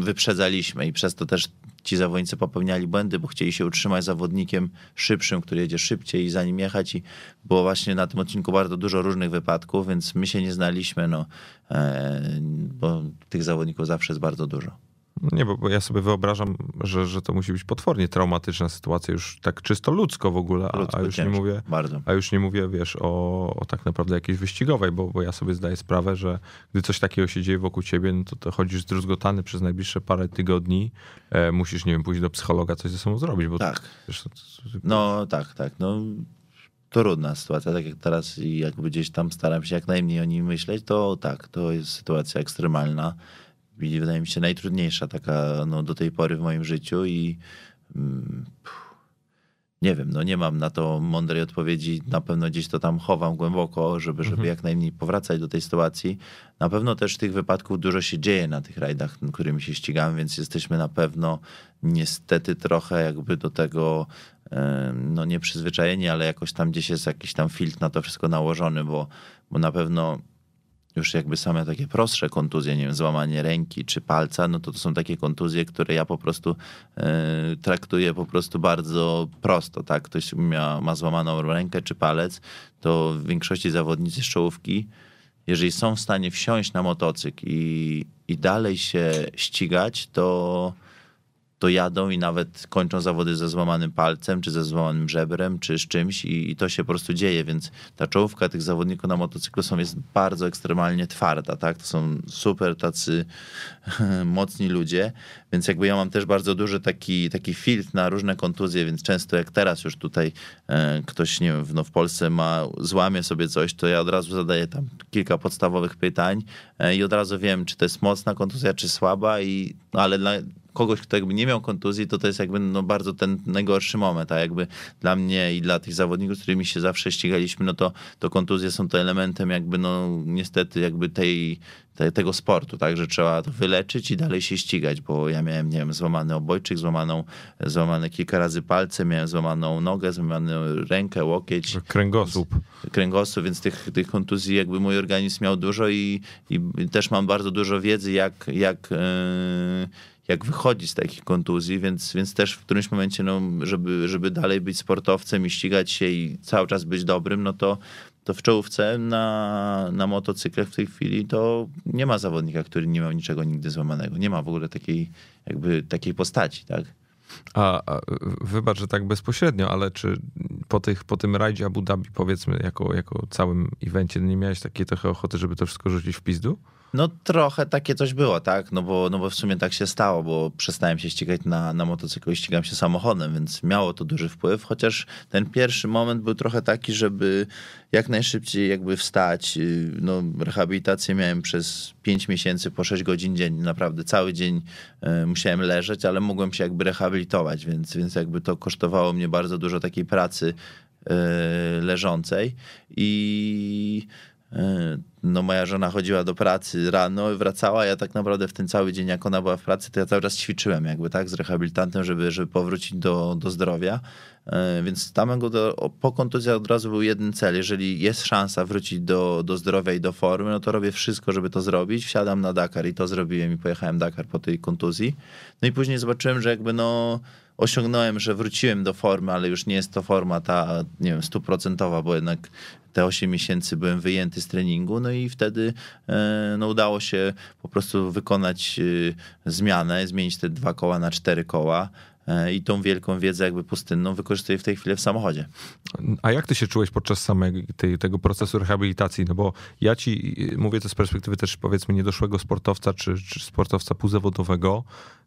wyprzedzaliśmy i przez to też ci zawodnicy popełniali błędy, bo chcieli się utrzymać zawodnikiem szybszym, który jedzie szybciej i za nim jechać i było właśnie na tym odcinku bardzo dużo różnych wypadków, więc my się nie znaliśmy, no, e, bo tych zawodników zawsze jest bardzo dużo. No nie, bo, bo, ja sobie wyobrażam, że, że to musi być potwornie traumatyczna sytuacja, już tak czysto ludzko w ogóle, a, a już nie mówię, bardzo. a już nie mówię, wiesz, o, o tak naprawdę jakiejś wyścigowej, bo, bo ja sobie zdaję sprawę, że gdy coś takiego się dzieje wokół ciebie, no to, to chodzisz zdruzgotany przez najbliższe parę tygodni, e, musisz, nie wiem, pójść do psychologa, coś ze sobą zrobić, bo tak. Wiesz, to, to, no tak, tak, no trudna sytuacja, tak jak teraz i jakby gdzieś tam staram się jak najmniej o nim myśleć, to tak, to jest sytuacja ekstremalna i wydaje mi się najtrudniejsza taka no, do tej pory w moim życiu i mm, nie wiem, no nie mam na to mądrej odpowiedzi. Na pewno gdzieś to tam chowam głęboko, żeby, żeby mhm. jak najmniej powracać do tej sytuacji. Na pewno też tych wypadków dużo się dzieje na tych rajdach, którymi się ścigamy, więc jesteśmy na pewno niestety trochę jakby do tego no nie przyzwyczajeni, ale jakoś tam gdzieś jest jakiś tam filtr na to wszystko nałożony, bo, bo na pewno już jakby same takie prostsze kontuzje, nie wiem, złamanie ręki czy palca, no to to są takie kontuzje, które ja po prostu e, traktuję po prostu bardzo prosto, tak? Ktoś ma, ma złamaną rękę czy palec, to w większości zawodnicy z czołówki, jeżeli są w stanie wsiąść na motocykl i, i dalej się ścigać, to to jadą i nawet kończą zawody ze złamanym palcem, czy ze złamanym żebrem, czy z czymś i, i, to się po prostu dzieje, więc ta czołówka tych zawodników na motocyklu są, jest bardzo ekstremalnie twarda, tak? To są super tacy mocni ludzie, więc jakby ja mam też bardzo duży taki, taki filtr na różne kontuzje, więc często jak teraz już tutaj e, ktoś, nie wiem, no w Polsce ma, złamie sobie coś, to ja od razu zadaję tam kilka podstawowych pytań e, i od razu wiem, czy to jest mocna kontuzja, czy słaba i, no ale dla, kogoś, kto jakby nie miał kontuzji, to to jest jakby no bardzo ten najgorszy moment, a jakby dla mnie i dla tych zawodników, z którymi się zawsze ścigaliśmy, no to, to kontuzje są to elementem jakby no niestety jakby tej, te, tego sportu, tak, że trzeba to wyleczyć i dalej się ścigać, bo ja miałem, nie wiem, złamany obojczyk, złamaną, złamane kilka razy palce, miałem złamaną nogę, złamaną rękę, łokieć. Kręgosłup. Kręgosłup, więc tych, tych kontuzji jakby mój organizm miał dużo i, i też mam bardzo dużo wiedzy, jak, jak yy, jak wychodzić z takich kontuzji, więc, więc też w którymś momencie, no, żeby, żeby dalej być sportowcem i ścigać się i cały czas być dobrym, no to, to w czołówce na, na motocyklach w tej chwili to nie ma zawodnika, który nie miał niczego nigdy złamanego. Nie ma w ogóle takiej, jakby takiej postaci, tak? A, a wybacz, że tak bezpośrednio, ale czy po, tych, po tym rajdzie Abu Dhabi, powiedzmy, jako, jako całym evencie, nie miałeś takiej trochę ochoty, żeby to wszystko rzucić w pizdu? No trochę takie coś było, tak? No bo, no bo w sumie tak się stało, bo przestałem się ścigać na, na motocyklu i ścigam się samochodem, więc miało to duży wpływ, chociaż ten pierwszy moment był trochę taki, żeby jak najszybciej jakby wstać. Y, no rehabilitację miałem przez 5 miesięcy po 6 godzin dziennie, naprawdę cały dzień y, musiałem leżeć, ale mogłem się jakby rehabilitować, więc, więc jakby to kosztowało mnie bardzo dużo takiej pracy y, leżącej i no moja żona chodziła do pracy rano, wracała, ja tak naprawdę w ten cały dzień, jak ona była w pracy, to ja cały czas ćwiczyłem jakby, tak, z rehabilitantem, żeby, żeby powrócić do, do zdrowia. E, więc tam do, po kontuzji od razu był jeden cel. Jeżeli jest szansa wrócić do, do zdrowia i do formy, no to robię wszystko, żeby to zrobić. Wsiadam na Dakar i to zrobiłem i pojechałem Dakar po tej kontuzji. No i później zobaczyłem, że jakby no osiągnąłem, że wróciłem do formy, ale już nie jest to forma ta, nie wiem, stuprocentowa, bo jednak te 8 miesięcy byłem wyjęty z treningu, no i wtedy e, no, udało się po prostu wykonać e, zmianę, zmienić te dwa koła na cztery koła e, i tą wielką wiedzę jakby pustynną wykorzystuję w tej chwili w samochodzie. A jak ty się czułeś podczas samego tego procesu rehabilitacji? No bo ja ci mówię to z perspektywy też powiedzmy niedoszłego sportowca czy, czy sportowca półzawodowego,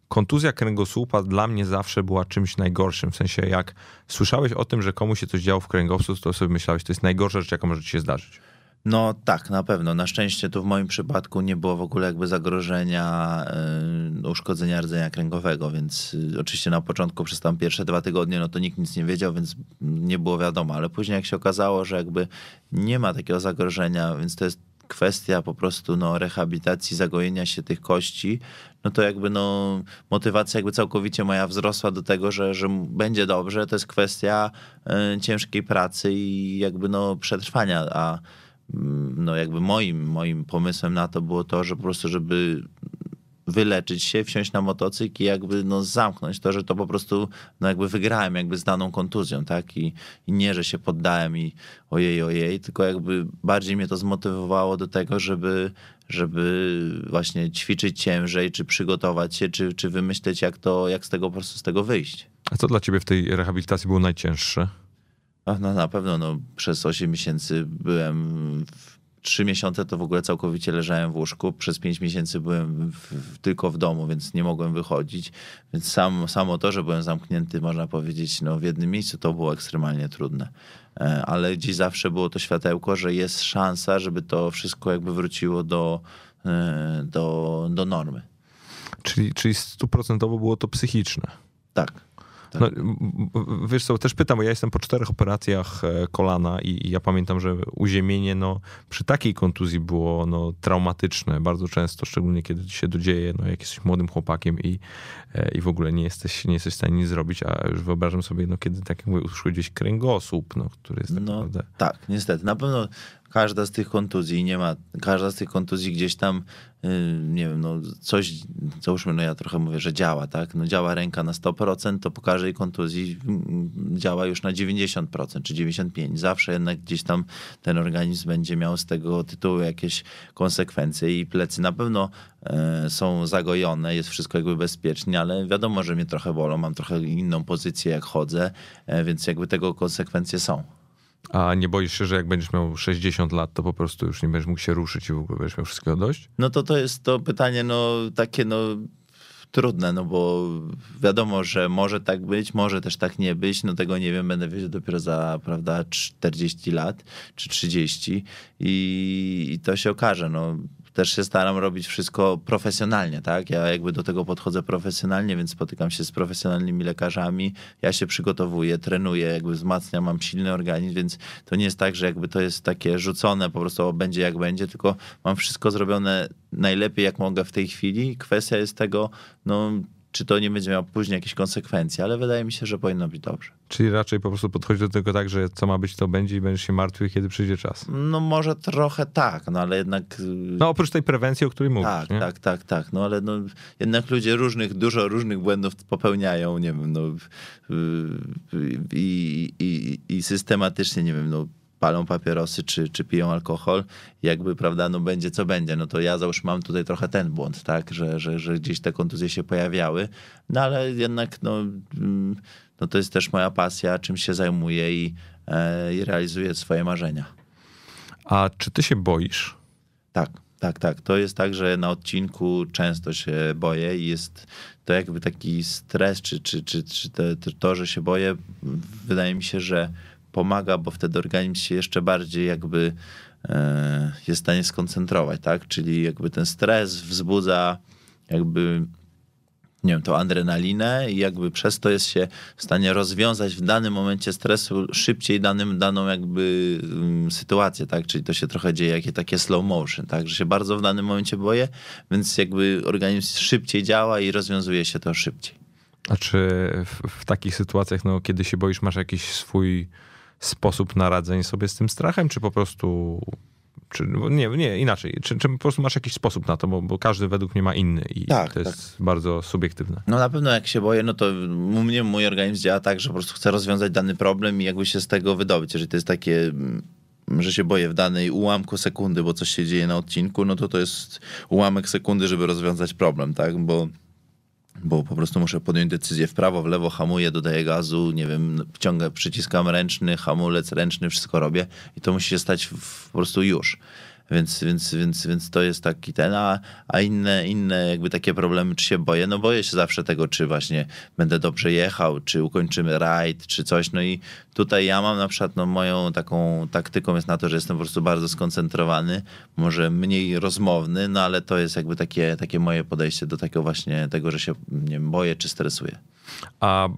kontuzja kręgosłupa dla mnie zawsze była czymś najgorszym. W sensie, jak słyszałeś o tym, że komuś się coś działo w kręgosłup, to sobie myślałeś, to jest najgorsza rzecz, jaka może ci się zdarzyć. No tak, na pewno. Na szczęście tu w moim przypadku nie było w ogóle jakby zagrożenia yy, uszkodzenia rdzenia kręgowego, więc yy, oczywiście na początku przez tam pierwsze dwa tygodnie no to nikt nic nie wiedział, więc nie było wiadomo, ale później jak się okazało, że jakby nie ma takiego zagrożenia, więc to jest kwestia po prostu no, rehabilitacji, zagojenia się tych kości, no to jakby no, motywacja jakby całkowicie moja wzrosła do tego, że, że będzie dobrze. To jest kwestia y, ciężkiej pracy i jakby no, przetrwania, a mm, no jakby moim, moim pomysłem na to było to, że po prostu, żeby wyleczyć się, wsiąść na motocykl i jakby no zamknąć to, że to po prostu no jakby wygrałem jakby z daną kontuzją, tak? I, I nie, że się poddałem i ojej, ojej, tylko jakby bardziej mnie to zmotywowało do tego, żeby, żeby właśnie ćwiczyć ciężej, czy przygotować się, czy, czy wymyśleć jak to, jak z tego po prostu z tego wyjść. A co dla ciebie w tej rehabilitacji było najcięższe? No, na pewno no, przez 8 miesięcy byłem w trzy miesiące to w ogóle całkowicie leżałem w łóżku. Przez pięć miesięcy byłem w, tylko w domu, więc nie mogłem wychodzić. Więc sam, samo to, że byłem zamknięty, można powiedzieć, no, w jednym miejscu, to było ekstremalnie trudne. E, ale gdzieś zawsze było to światełko, że jest szansa, żeby to wszystko jakby wróciło do, e, do, do normy. Czyli, czyli stuprocentowo było to psychiczne. Tak. No, wiesz co, też pytam, bo ja jestem po czterech operacjach e, kolana i, i, ja pamiętam, że uziemienie no, przy takiej kontuzji było no, traumatyczne bardzo często, szczególnie kiedy się dodzieje, no, jak jesteś młodym chłopakiem i, e, i w ogóle nie jesteś, nie jesteś w stanie nic zrobić, a już wyobrażam sobie, no, kiedy tak jak mówię, uszkodziłeś kręgosłup, no, który jest tak no, naprawdę... Tak, niestety. Na pewno każda z tych kontuzji nie ma, każda z tych kontuzji gdzieś tam, nie wiem, no coś, załóżmy, no ja trochę mówię, że działa, tak, no działa ręka na 100%, to po każdej kontuzji mm, działa już na 90% czy 95%. Zawsze jednak gdzieś tam ten organizm będzie miał z tego tytułu jakieś konsekwencje i plecy na pewno yy, są zagojone, jest wszystko jakby bezpiecznie, ale wiadomo, że mnie trochę bolą, mam trochę inną pozycję jak chodzę, yy, więc jakby tego konsekwencje są. A nie boisz się, że jak będziesz miał 60 lat, to po prostu już nie będziesz mógł się ruszyć i w ogóle będziesz miał wszystkiego dość? No to to jest to pytanie, no takie no trudne, no bo wiadomo, że może tak być, może też tak nie być, no tego nie wiem, będę wiedział dopiero za, prawda, 40 lat czy 30 i, i to się okaże, no też się staram robić wszystko profesjonalnie, tak? Ja jakby do tego podchodzę profesjonalnie, więc spotykam się z profesjonalnymi lekarzami, ja się przygotowuję, trenuję, jakby wzmacniam, mam silny organizm, więc to nie jest tak, że jakby to jest takie rzucone, po prostu będzie jak będzie, tylko mam wszystko zrobione najlepiej jak mogę w tej chwili. Kwestia jest tego, no czy to nie będzie miało później jakieś konsekwencje, ale wydaje mi się, że powinno być dobrze. Czyli raczej po prostu podchodzi do tego tak, że co ma być, to będzie i będziesz się martwił, kiedy przyjdzie czas. No może trochę tak, no ale jednak... Y, no oprócz tej prewencji, o której mówisz. Tak, nie? tak, tak, tak, no ale no, jednak ludzie różnych, dużo różnych błędów popełniają, nie wiem, no y, i, i, i systematycznie, nie wiem, no palą papierosy czy, czy piją alkohol, jakby, prawda, no będzie co będzie. No to ja załóżmy mam tutaj trochę ten błąd, tak, że, że, że gdzieś te kontuzje się pojawiały, no ale jednak, no, mm, no to jest też moja pasja, czym się zajmuję i, e, i realizuję swoje marzenia. A czy ty się boisz? Tak Tak, tak. To jest tak, że na odcinku często się boję i jest to jakby taki stres, czy, czy, czy, czy te, to, że się boję, wydaje mi się, że pomaga, bo wtedy organizm się jeszcze bardziej jakby e, jest w stanie skoncentrować, tak? Czyli jakby ten stres wzbudza jakby nie wiem, tą adrenalinę i jakby przez to jest się w stanie rozwiązać w danym momencie stresu szybciej danym, daną jakby um, sytuację, tak? Czyli to się trochę dzieje jakie takie slow motion, tak? Że się bardzo w danym momencie boję, więc jakby organizm szybciej działa i rozwiązuje się to szybciej. A czy w, w takich sytuacjach, no kiedy się boisz, masz jakiś swój sposób na radzenie sobie z tym strachem, czy po prostu czy, nie, nie, inaczej. Czy, czy po prostu masz jakiś sposób na to, bo, bo każdy według mnie ma inny i tak, to jest tak. bardzo subiektywne. No na pewno jak się boję, no to u mnie mój organizm działa tak, że po prostu chcę rozwiązać dany problem i jakby się z tego wydobyć. Jeżeli to jest takie mm, że się boję w danej ułamku sekundy, bo coś się dzieje na odcinku, no to to jest ułamek sekundy, żeby rozwiązać problem, tak? Bo bo po prostu muszę podjąć decyzję w prawo, w lewo, hamuję, dodaję gazu, nie wiem, wciągę, przyciskam ręczny, hamulec ręczny, wszystko robię i to musi się stać w, po prostu już. Więc, więc, więc, więc to jest taki ten, a, a inne, inne jakby takie problemy, czy się boję? No boję się zawsze tego, czy właśnie będę dobrze jechał, czy ukończymy rajd, czy coś. No i tutaj ja mam na przykład, no moją taką taktyką jest na to, że jestem po prostu bardzo skoncentrowany, może mniej rozmowny, no ale to jest jakby takie, takie moje podejście do takiego właśnie tego, że się nie wiem, boję, czy stresuję. A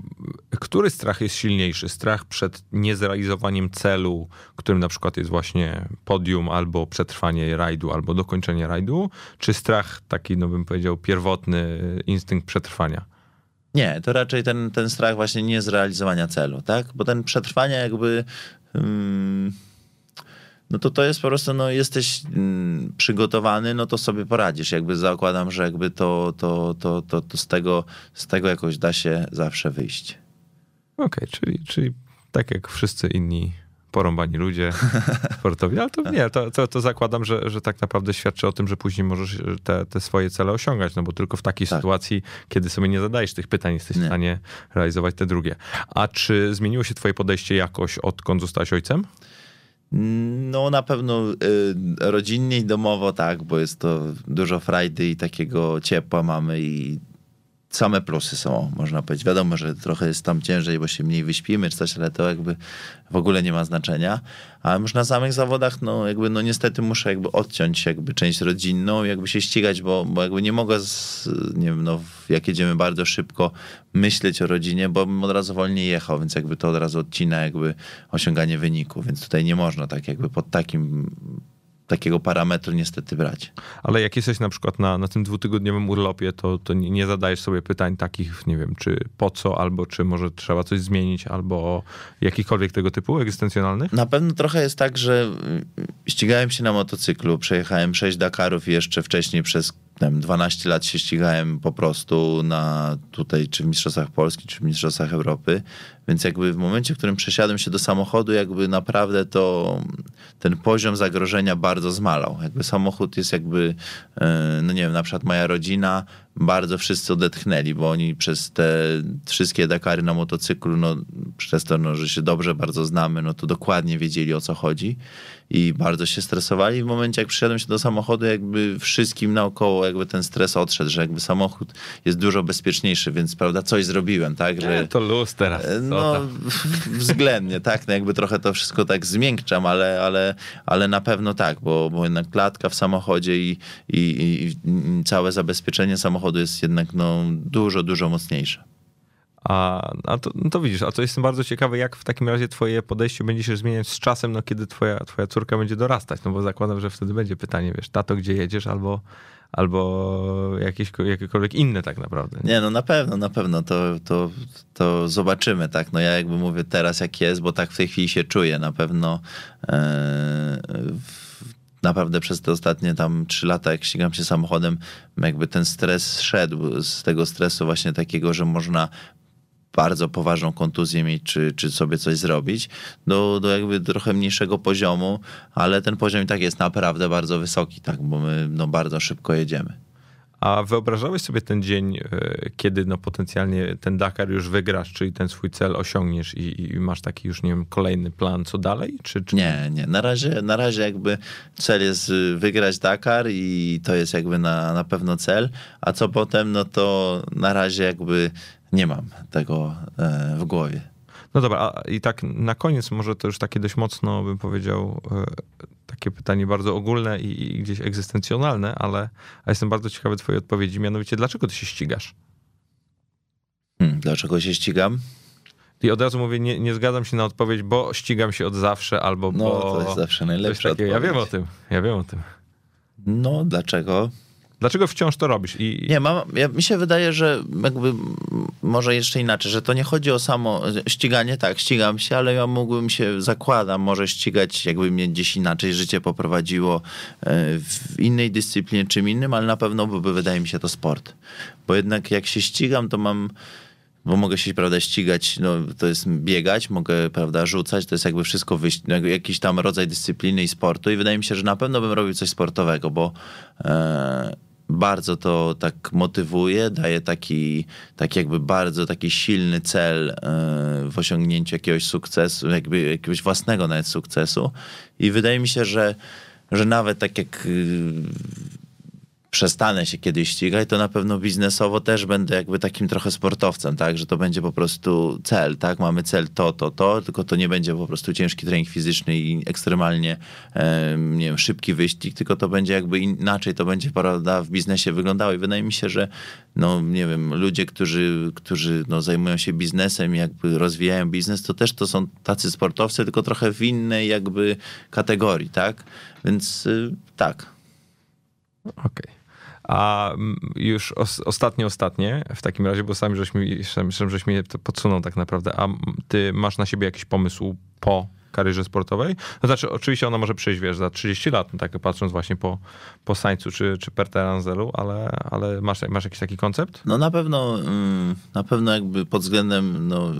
który strach jest silniejszy? Strach przed niezrealizowaniem celu, którym na przykład jest właśnie podium, albo przetrwanie rajdu, albo dokończenie rajdu, czy strach taki, no bym powiedział, pierwotny instynkt przetrwania? Nie, to raczej ten, ten strach właśnie niezrealizowania celu, tak? Bo ten przetrwania jakby... Hmm no to to jest po prostu, no jesteś mm, przygotowany, no to sobie poradzisz. Jakby zakładam, że jakby to, to, to, to, to z, tego, z tego jakoś da się zawsze wyjść. Okej, okay, czyli, czyli tak jak wszyscy inni porąbani ludzie sportowi, ale to nie, to, to, to, zakładam, że, że tak naprawdę świadczy o tym, że później możesz te, te swoje cele osiągać, no bo tylko w takiej tak. sytuacji, kiedy sobie nie zadajesz tych pytań, jesteś nie. w stanie realizować te drugie. A czy zmieniło się twoje podejście jakoś, odkąd zostałeś ojcem? No na pewno y, rodzinnie i domowo tak, bo jest to dużo frajdy i takiego ciepła mamy i same plusy są, można powiedzieć. Wiadomo, że trochę jest tam ciężej, bo się mniej wyśpimy czy coś, ale to jakby w ogóle nie ma znaczenia. A już na samych zawodach, no jakby, no niestety muszę jakby odciąć jakby część rodzinną, jakby się ścigać, bo, bo jakby nie mogę, z, nie wiem, no jak jedziemy bardzo szybko, myśleć o rodzinie, bo bym od razu wolniej jechał, więc jakby to od razu odcina jakby osiąganie wyniku, więc tutaj nie można tak jakby pod takim takiego parametru niestety brać. Ale jak jesteś na przykład na, na tym dwutygodniowym urlopie, to, to nie, nie zadajesz sobie pytań takich, nie wiem, czy po co, albo czy może trzeba coś zmienić, albo jakikolwiek tego typu egzystencjonalnych? Na pewno trochę jest tak, że ścigałem się na motocyklu, przejechałem 6 Dakarów i jeszcze wcześniej przez wiem, 12 lat się ścigałem po prostu na tutaj, czy w Mistrzostwach Polski, czy w Mistrzostwach Europy, więc jakby w momencie, w którym przesiadłem się do samochodu, jakby naprawdę to ten poziom zagrożenia bardzo zmalał. Jakby samochód jest jakby, e, no nie wiem, na przykład moja rodzina, bardzo wszyscy odetchnęli, bo oni przez te wszystkie Dakary na motocyklu, no przez to, no, że się dobrze bardzo znamy, no to dokładnie wiedzieli o co chodzi i bardzo się stresowali. W momencie, jak przyszedłem się do samochodu, jakby wszystkim naokoło jakby ten stres odszedł, że jakby samochód jest dużo bezpieczniejszy, więc prawda, coś zrobiłem, tak? Że, to luz teraz. E, no, względnie, tak? No jakby trochę to wszystko tak zmiękczam, ale, ale, ale na pewno tak, bo, bo jednak klatka w samochodzie i, i, i całe zabezpieczenie samochodu jest jednak no, dużo, dużo mocniejsze. A, a to, no to widzisz, a to jestem bardzo ciekawy, jak w takim razie twoje podejście będzie się zmieniać z czasem, no kiedy twoja, twoja córka będzie dorastać, no bo zakładam, że wtedy będzie pytanie, wiesz, tato, gdzie jedziesz, albo, albo jakieś, jakiekolwiek inne tak naprawdę. Nie? no na pewno, na pewno, to, to, to zobaczymy, tak, no ja jakby mówię teraz jak jest, bo tak w tej chwili się czuję, na pewno e, naprawdę przez te ostatnie tam trzy lata, jak ścigam się samochodem, jakby ten stres szedł z tego stresu właśnie takiego, że można bardzo poważną kontuzję mieć, czy, czy sobie coś zrobić, do, do jakby trochę mniejszego poziomu, ale ten poziom i tak jest naprawdę bardzo wysoki, tak, bo my no, bardzo szybko jedziemy. A wyobrażałeś sobie ten dzień, e, kiedy no potencjalnie ten Dakar już wygrasz, czyli ten swój cel osiągniesz i, i masz taki już, nie wiem, kolejny plan, co dalej? Czy, czy... Nie, nie. Na razie, na razie jakby cel jest y, wygrać Dakar i to jest jakby na, na pewno cel, a co potem, no to na razie jakby nie mam tego e, w głowie. No dobra, a i tak na koniec może to już takie dość mocno bym powiedział e, takie pytanie bardzo ogólne i, i gdzieś egzystencjonalne, ale jestem bardzo ciekawy twojej odpowiedzi, mianowicie dlaczego ty się ścigasz? Hmm, dlaczego się ścigam? I od razu mówię, nie, nie zgadzam się na odpowiedź, bo ścigam się od zawsze, albo no, bo... to jest zawsze najlepsza odpowiedź. Ja wiem o tym, ja wiem o tym. No, dlaczego? Dlaczego wciąż to robisz? I... Nie, mam, ja, mi się wydaje, że jakby może jeszcze inaczej, że to nie chodzi o samo ściganie, tak, ścigam się, ale ja mógłbym się, zakładam, może ścigać, jakby mnie gdzieś inaczej życie poprowadziło e, w innej dyscyplinie czym innym, ale na pewno byłby, wydaje mi się, to sport. Bo jednak jak się ścigam, to mam bo mogę się, prawda, ścigać, no, to jest biegać, mogę, prawda, rzucać, to jest jakby wszystko, wyjść, no, jakiś tam rodzaj dyscypliny i sportu i wydaje mi się, że na pewno bym robił coś sportowego, bo e, bardzo to tak motywuje, daje taki, taki jakby bardzo taki silny cel e, w osiągnięciu jakiegoś sukcesu, jakby jakiegoś własnego nawet sukcesu. I wydaje mi się, że, że nawet tak jak y, przestanę się kiedyś ścigać, to na pewno biznesowo też będę jakby takim trochę sportowcem, tak, że to będzie po prostu cel, tak, mamy cel to, to, to, tylko to nie będzie po prostu ciężki trening fizyczny i ekstremalnie, nie wiem, szybki wyścig, tylko to będzie jakby inaczej, to będzie, prawda, w biznesie wyglądało i wydaje mi się, że no, nie wiem, ludzie, którzy, którzy no, zajmują się biznesem jakby rozwijają biznes, to też to są tacy sportowcy, tylko trochę w innej jakby kategorii, tak, więc y, tak. Okej. Okay. A już os, ostatnie, ostatnie w takim razie, bo sami żeśmy, sami żeśmy to podsunął tak naprawdę, a ty masz na siebie jakiś pomysł po karierze sportowej? To znaczy, oczywiście ona może przejść, wiesz, za 30 lat, no tak patrząc właśnie po, po Sańcu czy, czy Perteranzelu, ale, ale masz, masz jakiś taki koncept? No na pewno, mm, na pewno jakby pod względem no,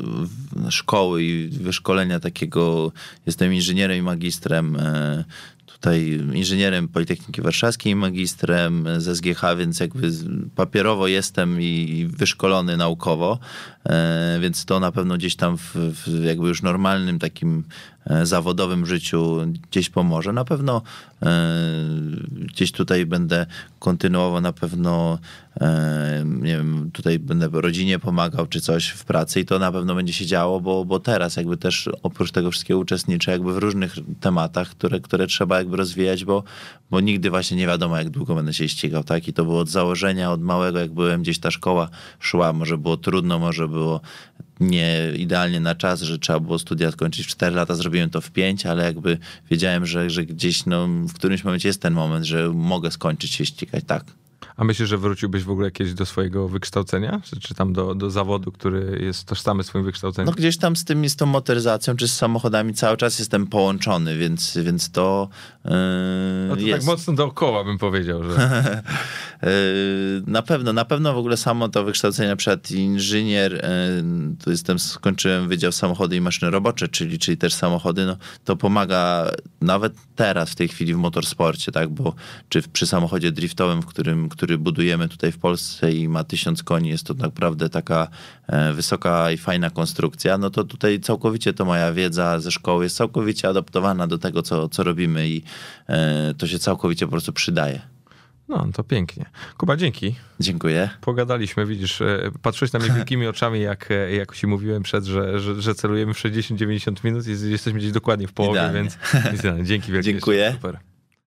szkoły i wyszkolenia takiego, jestem inżynierem i magistrem e, tutaj inżynierem Politechniki Warszawskiej, magistrem z SGH, więc jakby papierowo jestem i wyszkolony naukowo, e, więc to na pewno gdzieś tam w, w jakby już normalnym takim zawodowym życiu gdzieś pomoże. Na pewno e, gdzieś tutaj będę kontynuował na pewno nie wiem, tutaj będę rodzinie pomagał czy coś w pracy i to na pewno będzie się działo, bo, bo teraz jakby też oprócz tego wszystkiego uczestniczę jakby w różnych tematach, które, które trzeba jakby rozwijać, bo, bo nigdy właśnie nie wiadomo jak długo będę się ścigał, tak? I to było od założenia, od małego jak byłem gdzieś ta szkoła szła, może było trudno, może było nie idealnie na czas, że trzeba było studia skończyć w 4 lata, zrobiłem to w 5, ale jakby wiedziałem, że, że gdzieś no, w którymś momencie jest ten moment, że mogę skończyć się ścigać, tak. A myślisz, że wróciłbyś w ogóle kiedyś do swojego wykształcenia? Czy, czy tam do, do zawodu, który jest tożsamy swoim wykształceniem? No gdzieś tam z tym, z tą motoryzacją, czy z samochodami cały czas jestem połączony, więc, więc to yy, no to tak jest. tak mocno dookoła bym powiedział, że... yy, na pewno, na pewno w ogóle samo to wykształcenie, przed inżynier, yy, to jestem, skończyłem Wydział Samochody i Maszyny Robocze, czyli, czyli też samochody, no to pomaga nawet teraz, w tej chwili w motorsporcie, tak, bo czy przy samochodzie driftowym, w którym, który budujemy tutaj w Polsce i ma tysiąc koni, jest to naprawdę taka e, wysoka i fajna konstrukcja, no to tutaj całkowicie to moja wiedza ze szkoły jest całkowicie adaptowana do tego, co, co robimy i e, to się całkowicie po prostu przydaje. No, to pięknie. Kuba, dzięki. Dziękuję. Pogadaliśmy, widzisz, e, patrzyłeś na mnie wielkimi oczami, jak, jak ci mówiłem przed, że, że, że celujemy w 60-90 minut i jesteśmy gdzieś dokładnie w połowie, Idealnie. więc, więc dzięki wielkie. Dziękuję. Super.